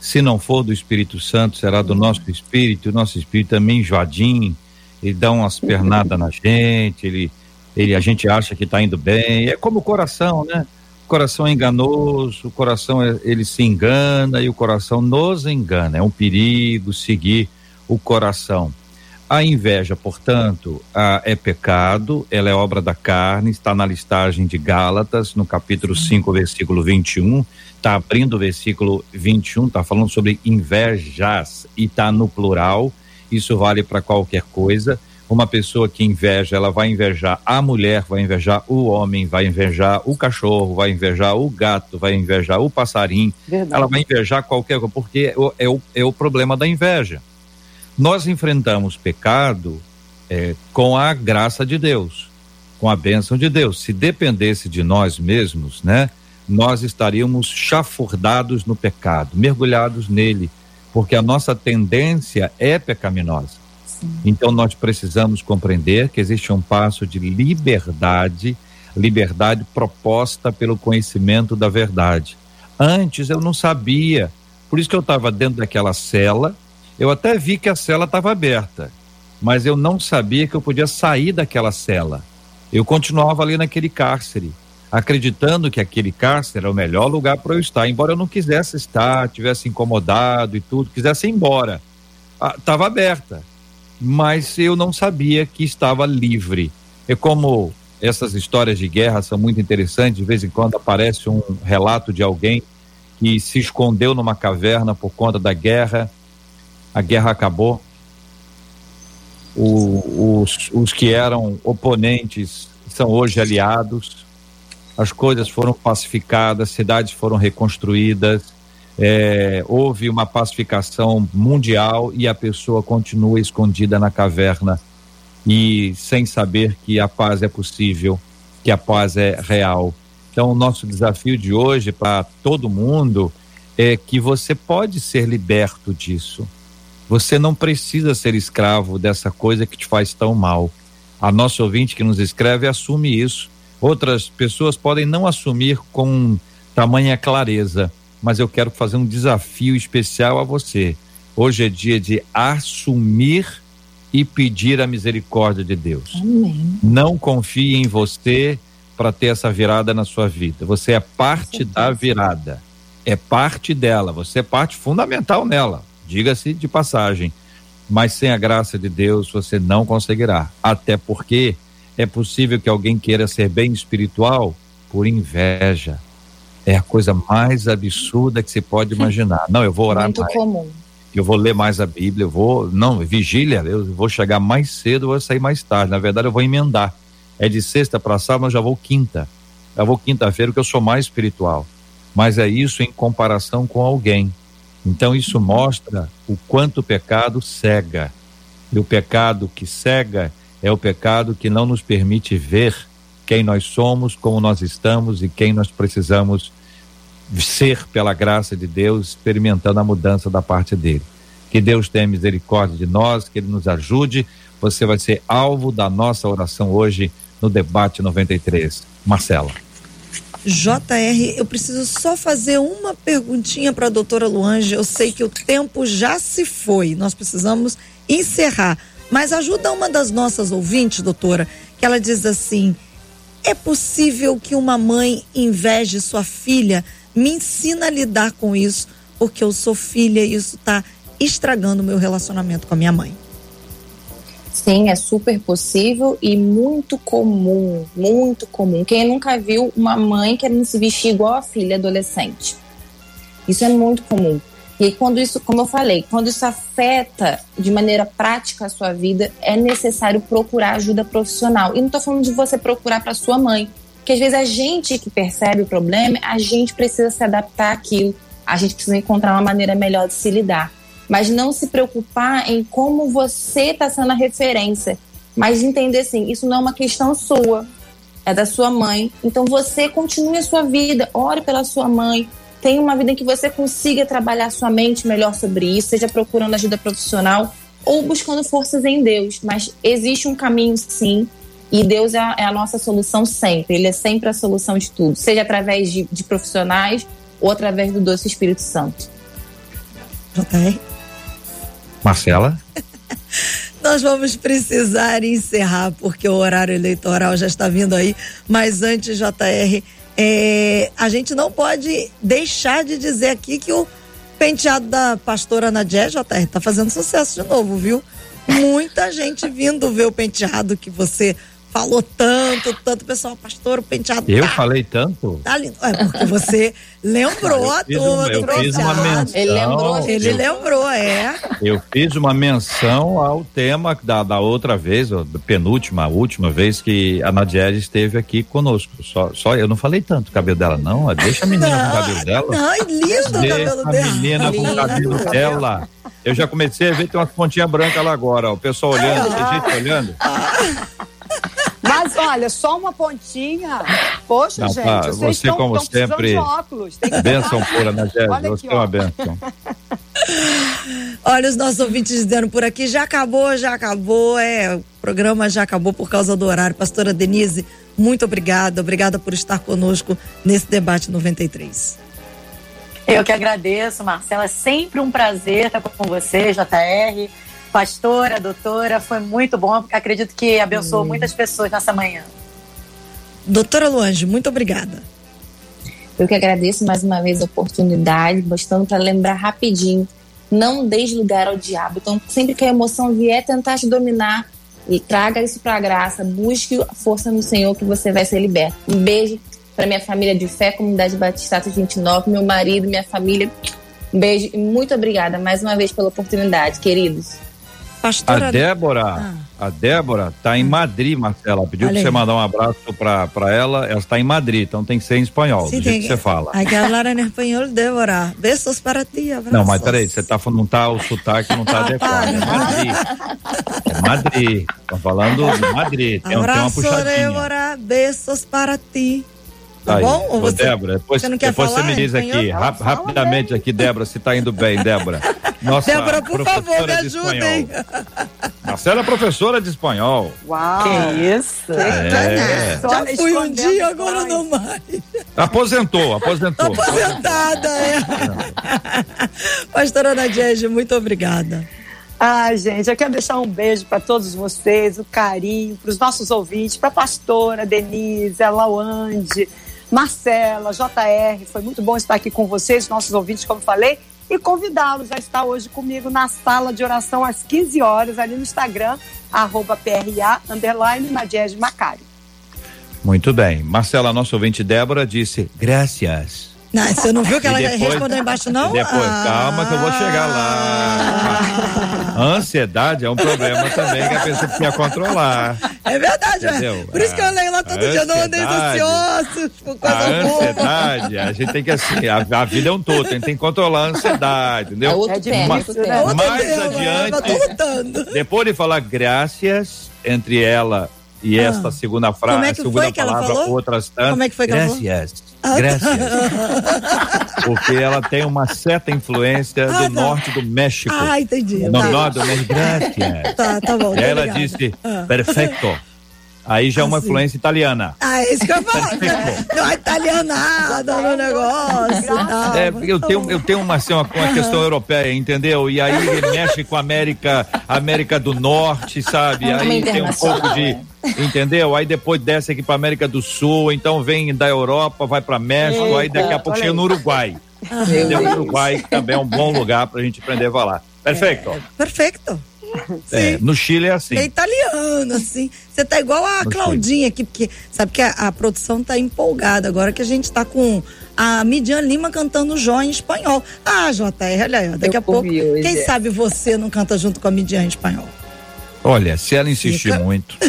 se não for do Espírito Santo, será do nosso espírito, o nosso espírito é meio enjoadinho, ele dá umas pernadas na gente, ele, ele, a gente acha que está indo bem, é como o coração, né? O coração é enganoso, o coração é, ele se engana e o coração nos engana, é um perigo seguir o coração. A inveja, portanto, é pecado, ela é obra da carne, está na listagem de Gálatas, no capítulo 5, versículo 21. Está abrindo o versículo 21, está falando sobre invejas e está no plural. Isso vale para qualquer coisa. Uma pessoa que inveja, ela vai invejar a mulher, vai invejar o homem, vai invejar o cachorro, vai invejar o gato, vai invejar o passarinho. Verdade. Ela vai invejar qualquer coisa, porque é o, é o, é o problema da inveja nós enfrentamos pecado é, com a graça de Deus, com a bênção de Deus. Se dependesse de nós mesmos, né? nós estaríamos chafurdados no pecado, mergulhados nele, porque a nossa tendência é pecaminosa. Sim. Então nós precisamos compreender que existe um passo de liberdade, liberdade proposta pelo conhecimento da verdade. Antes eu não sabia, por isso que eu estava dentro daquela cela, eu até vi que a cela estava aberta, mas eu não sabia que eu podia sair daquela cela. Eu continuava ali naquele cárcere acreditando que aquele cárcere era o melhor lugar para eu estar, embora eu não quisesse estar, tivesse incomodado e tudo, quisesse ir embora. Estava ah, aberta, mas eu não sabia que estava livre. É como essas histórias de guerra são muito interessantes, de vez em quando aparece um relato de alguém que se escondeu numa caverna por conta da guerra, a guerra acabou, o, os, os que eram oponentes são hoje aliados, as coisas foram pacificadas, cidades foram reconstruídas, é, houve uma pacificação mundial e a pessoa continua escondida na caverna e sem saber que a paz é possível, que a paz é real. Então, o nosso desafio de hoje para todo mundo é que você pode ser liberto disso. Você não precisa ser escravo dessa coisa que te faz tão mal. A nossa ouvinte que nos escreve assume isso Outras pessoas podem não assumir com tamanha clareza, mas eu quero fazer um desafio especial a você. Hoje é dia de assumir e pedir a misericórdia de Deus. Amém. Não confie em você para ter essa virada na sua vida. Você é parte da virada. É parte dela. Você é parte fundamental nela. Diga-se de passagem. Mas sem a graça de Deus você não conseguirá. Até porque é possível que alguém queira ser bem espiritual por inveja. É a coisa mais absurda que se pode imaginar. Não, eu vou orar Muito mais. comum. Eu vou ler mais a Bíblia, eu vou, não, vigília, eu vou chegar mais cedo, eu vou sair mais tarde. Na verdade, eu vou emendar. É de sexta para sábado, mas já vou quinta. Já vou quinta-feira, porque eu sou mais espiritual. Mas é isso em comparação com alguém. Então, isso mostra o quanto o pecado cega. E o pecado que cega é o pecado que não nos permite ver quem nós somos, como nós estamos e quem nós precisamos ser pela graça de Deus, experimentando a mudança da parte dele. Que Deus tenha misericórdia de nós, que ele nos ajude. Você vai ser alvo da nossa oração hoje no debate 93. Marcela. JR, eu preciso só fazer uma perguntinha para a doutora Luange. Eu sei que o tempo já se foi, nós precisamos encerrar. Mas ajuda uma das nossas ouvintes, doutora, que ela diz assim: é possível que uma mãe inveje sua filha? Me ensina a lidar com isso, porque eu sou filha e isso está estragando o meu relacionamento com a minha mãe. Sim, é super possível e muito comum, muito comum. Quem nunca viu uma mãe querendo se vestir igual a filha adolescente? Isso é muito comum. E quando isso, como eu falei, quando isso afeta de maneira prática a sua vida, é necessário procurar ajuda profissional. E não estou falando de você procurar para sua mãe, porque às vezes a gente que percebe o problema, a gente precisa se adaptar àquilo, a gente precisa encontrar uma maneira melhor de se lidar. Mas não se preocupar em como você está sendo a referência, mas entender assim, isso não é uma questão sua, é da sua mãe. Então você continue a sua vida, ore pela sua mãe, tenha uma vida em que você consiga trabalhar sua mente melhor sobre isso, seja procurando ajuda profissional ou buscando forças em Deus. Mas existe um caminho, sim, e Deus é a, é a nossa solução sempre. Ele é sempre a solução de tudo, seja através de, de profissionais ou através do doce Espírito Santo. JR? Marcela? Nós vamos precisar encerrar, porque o horário eleitoral já está vindo aí. Mas antes, JR, é, a gente não pode deixar de dizer aqui que o penteado da pastora Nadia JR tá fazendo sucesso de novo, viu? Muita gente vindo ver o penteado que você falou tanto, tanto, pessoal, pastor, o penteado. Eu tá, falei tanto? Tá lindo. É porque você lembrou a. Eu uma menção. Ele lembrou, ele lembrou, é. Eu fiz uma menção ao tema da, da outra vez, da penúltima, última vez que a Nadiege esteve aqui conosco. Só, só eu não falei tanto o cabelo dela, não. Deixa a menina não, com o cabelo dela. Não, é lindo o cabelo dela. a menina com o cabelo dela. Eu já comecei a ver tem umas pontinhas brancas lá agora, ó. O pessoal olhando, tem gente olhando. Mas Mas olha, só uma pontinha. Poxa, Não, gente, tá, vocês você, estão como estão precisando sempre, de óculos. Tem que- pura, Nagésia. Olha Você aqui, é uma ó. bênção. Olha os nossos ouvintes dizendo por aqui, já acabou, já acabou, é, o programa já acabou por causa do horário. Pastora Denise, muito obrigada, obrigada por estar conosco nesse debate 93. Eu que agradeço, Marcela. É sempre um prazer estar com você, JR. Pastora, doutora, foi muito bom. Acredito que abençoou muitas pessoas nessa manhã. Doutora Luange, muito obrigada. Eu que agradeço mais uma vez a oportunidade, bastando para lembrar rapidinho. Não deixe lugar ao diabo. Então, sempre que a emoção vier tentar te dominar, e traga isso para a graça. Busque a força no Senhor que você vai ser liberto. Um beijo para minha família de fé, comunidade Batista 29, meu marido, minha família. Um beijo e muito obrigada mais uma vez pela oportunidade, queridos. Pastora A Débora, a Débora tá em Madrid, Marcela. Pediu pra você mandar um abraço pra ela. Ela está em Madrid, então tem que ser em espanhol, Sí, do jeito que você fala. Hay que hablar en español, Débora. Besos para ti, abraços. Não, mas peraí, você tá, não tá, o sotaque não tá adequado. É Madrid. É Madrid. Tô falando de Madrid. Tem, tem uma Abraço, puxadinha. Débora. Besos para ti. Tá Aí. bom? Ou Ô, você, Débora, depois, você não quer depois você falar me em diz aqui, rap- rapidamente aqui, Débora, se tá indo bem, Débora. Nossa Débora, por favor, me professora de ajudem. espanhol. Marcela é professora de espanhol. Uau! Que isso? É. Olha, Já fui um dia, agora não mais. Aposentou, aposentou. Aposentada, é. Pastora Nadiege, muito obrigada. Ai, gente, eu quero deixar um beijo para todos vocês, o carinho, para os nossos ouvintes, para a pastora Denise, a Lauande, Marcela, JR. Foi muito bom estar aqui com vocês, nossos ouvintes, como falei, e convidá-los a estar hoje comigo na sala de oração às 15 horas, ali no Instagram, arroba PRA, underline, Nadiege Macari. Muito bem. Marcela, nosso ouvinte Débora, disse gracias. Não, você não viu que ela depois- respondeu embaixo, não? Depois, Ah. calma que eu vou chegar lá. A ansiedade é um problema também que a pessoa precisa controlar. É verdade, ué. Entendeu? Por isso que eu leio lá todo A dia, não andei ansiedade. ansiosos, por A coisa boa. ansiedade, a gente tem que assim, a, a vida é um todo, a gente tem que controlar a ansiedade, É entendeu? outro É tema, difícil, outro né? tema. Outro mais tema, adiante- Eu tô lutando. Depois de falar graças entre ela e Ah. esta segunda frase, é segunda foi que ela palavra, falou? outras tantas. Como é que foi que ela falou? gracias, Ah, tá. Porque ela tem uma certa influência Ah, do tá. norte do México. Ah, entendi. No Tá. norte do México, gracias. Tá, tá bom. E aí ela ligada. disse, Ah. perfeito. Aí já é uma Ah, sim. influência italiana. Ah, é isso que eu ia falar. Não é italianada no negócio. Não. É, eu tenho, eu tenho uma, assim, uma, uma questão europeia, entendeu? E aí mexe com a América, América do Norte, sabe? Uma Aí tem um pouco de. Entendeu? Aí depois desce aqui pra América do Sul, então vem da Europa, vai pra México, aí daqui a pouco chega no. Uruguai. Meu Entendeu? Uruguai que também é um bom lugar pra gente aprender a falar. Perfeito. Perfeito. É, no Chile é assim. É italiano, assim. Você tá igual a Gostei. Claudinha aqui, porque sabe que a, a produção tá empolgada agora que a gente tá com a Midian Lima cantando Jó em espanhol. Ah, JR, olha aí, ó, daqui Eu a pouco. hoje, Quem é. sabe você não canta junto com a Midian em espanhol? Olha, se ela insistir Fica. muito,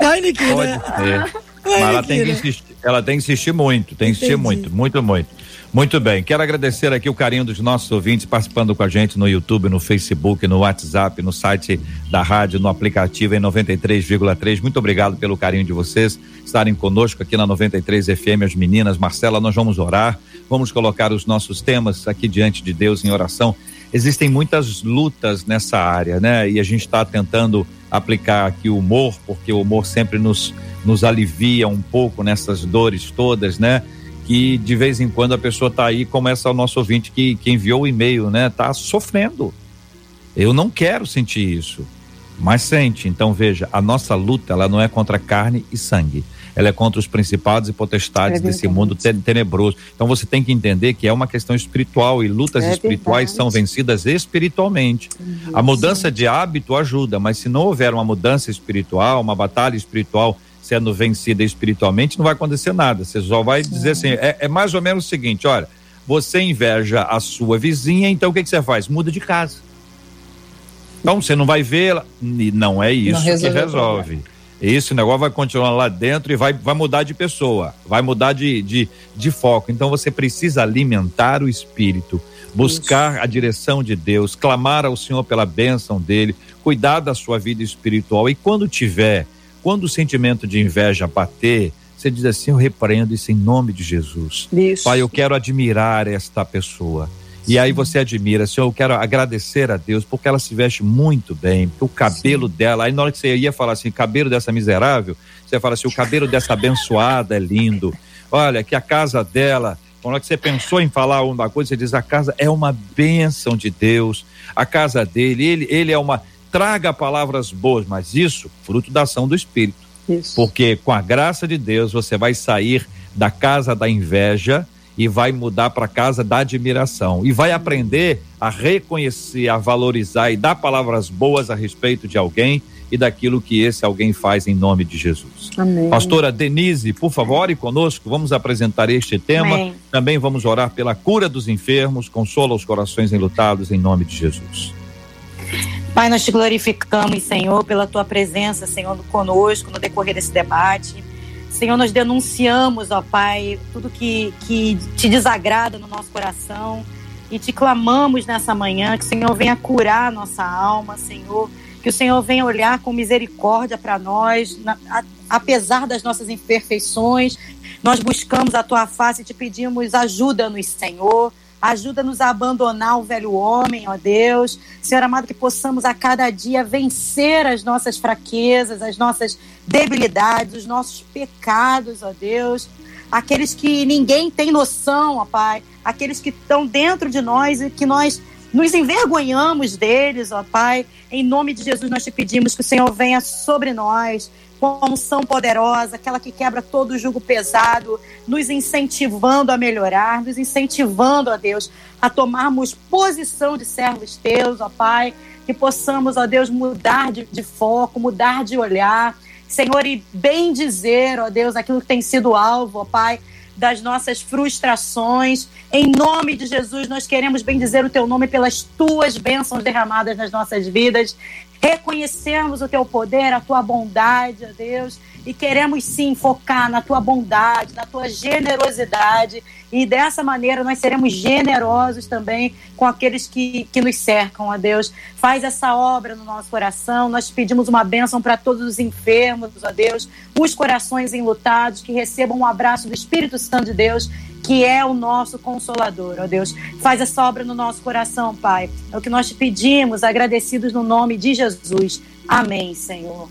Vai, Niquinha. pode ser. Mas ela tem, que Nikira. insistir, ela tem que insistir muito, tem que insistir muito, muito, muito. Muito bem, quero agradecer aqui o carinho dos nossos ouvintes participando com a gente no YouTube, no Facebook, no WhatsApp, no site da rádio, no aplicativo em 93,3. Muito obrigado pelo carinho de vocês estarem conosco aqui na 93 FM, as meninas. Marcela, nós vamos orar, vamos colocar os nossos temas aqui diante de Deus em oração. Existem muitas lutas nessa área, né? E a gente está tentando aplicar aqui o humor, porque o humor sempre nos, nos alivia um pouco nessas dores todas, né? que de vez em quando a pessoa tá aí, como essa o nosso ouvinte que, que enviou o e-mail, né? Tá sofrendo. Eu não quero sentir isso, mas sente. Então veja, a nossa luta ela não é contra carne e sangue. Ela é contra os principados e potestades É desse mundo te- tenebroso. Então você tem que entender que é uma questão espiritual e lutas É espirituais verdade. são vencidas espiritualmente. A mudança de hábito ajuda, mas se não houver uma mudança espiritual, uma batalha espiritual sendo vencida espiritualmente, não vai acontecer nada. Você só vai dizer assim: é, é mais ou menos o seguinte: olha, você inveja a sua vizinha, então o que, que você faz? Muda de casa. Então você não vai vê-la. E não é isso que resolveu o resolve. Esse negócio vai continuar lá dentro e vai, vai mudar de pessoa, vai mudar de, de, de foco. Então você precisa alimentar o espírito, buscar a direção de Deus, clamar ao Senhor pela bênção dele, cuidar da sua vida espiritual. E quando tiver, quando o sentimento de inveja bater, você diz assim: Eu repreendo isso em nome de Jesus. Isso. Pai, eu quero admirar esta pessoa. E aí você admira, Senhor, eu quero agradecer a Deus porque ela se veste muito bem, porque o cabelo Sim. dela, aí na hora que você ia falar assim, cabelo dessa miserável, você fala assim, o cabelo dessa abençoada é lindo. Olha, que a casa dela, quando você pensou em falar uma coisa, você diz, a casa é uma bênção de Deus, a casa dele, ele, ele é uma, traga palavras boas, mas isso, fruto da ação do Espírito. Isso. Porque com a graça de Deus, você vai sair da casa da inveja, e vai mudar para casa da admiração e vai aprender a reconhecer, a valorizar e dar palavras boas a respeito de alguém e daquilo que esse alguém faz em nome de Jesus. Amém. Pastora Denise, por favor, ore conosco, vamos apresentar este tema. Amém. Também vamos orar pela cura dos enfermos, consola os corações enlutados em nome de Jesus. Pai, nós te glorificamos, Senhor, pela tua presença, Senhor, conosco no decorrer desse debate. Senhor, nós denunciamos, ó Pai, tudo que, que te desagrada no nosso coração e te clamamos nessa manhã que o Senhor venha curar a nossa alma, Senhor, que o Senhor venha olhar com misericórdia para nós, na, a, apesar das nossas imperfeições. Nós buscamos a tua face e te pedimos ajuda-nos, Senhor. Ajuda-nos a abandonar o velho homem, ó Deus. Senhor amado, que possamos a cada dia vencer as nossas fraquezas, as nossas debilidades, os nossos pecados, ó Deus. Aqueles que ninguém tem noção, ó Pai. Aqueles que estão dentro de nós e que nós nos envergonhamos deles, ó Pai. Em nome de Jesus, nós te pedimos que o Senhor venha sobre nós com a unção poderosa, aquela que quebra todo o jugo pesado, nos incentivando a melhorar, nos incentivando, ó Deus, a tomarmos posição de servos teus, ó Pai, que possamos, ó Deus, mudar de, de foco, mudar de olhar, Senhor, e bem dizer, ó Deus, aquilo que tem sido alvo, ó Pai, das nossas frustrações. Em nome de Jesus, nós queremos bem dizer o teu nome pelas tuas bênçãos derramadas nas nossas vidas. Reconhecemos o teu poder, a tua bondade, ó Deus, e queremos sim focar na tua bondade, na tua generosidade, e dessa maneira nós seremos generosos também com aqueles que, que nos cercam, ó Deus. Faz essa obra no nosso coração, nós pedimos uma bênção para todos os enfermos, ó Deus, os corações enlutados, que recebam um abraço do Espírito Santo de Deus que é o nosso consolador, ó Deus. Faz essa obra no nosso coração, Pai. É o que nós te pedimos, agradecidos no nome de Jesus. Amém, Senhor.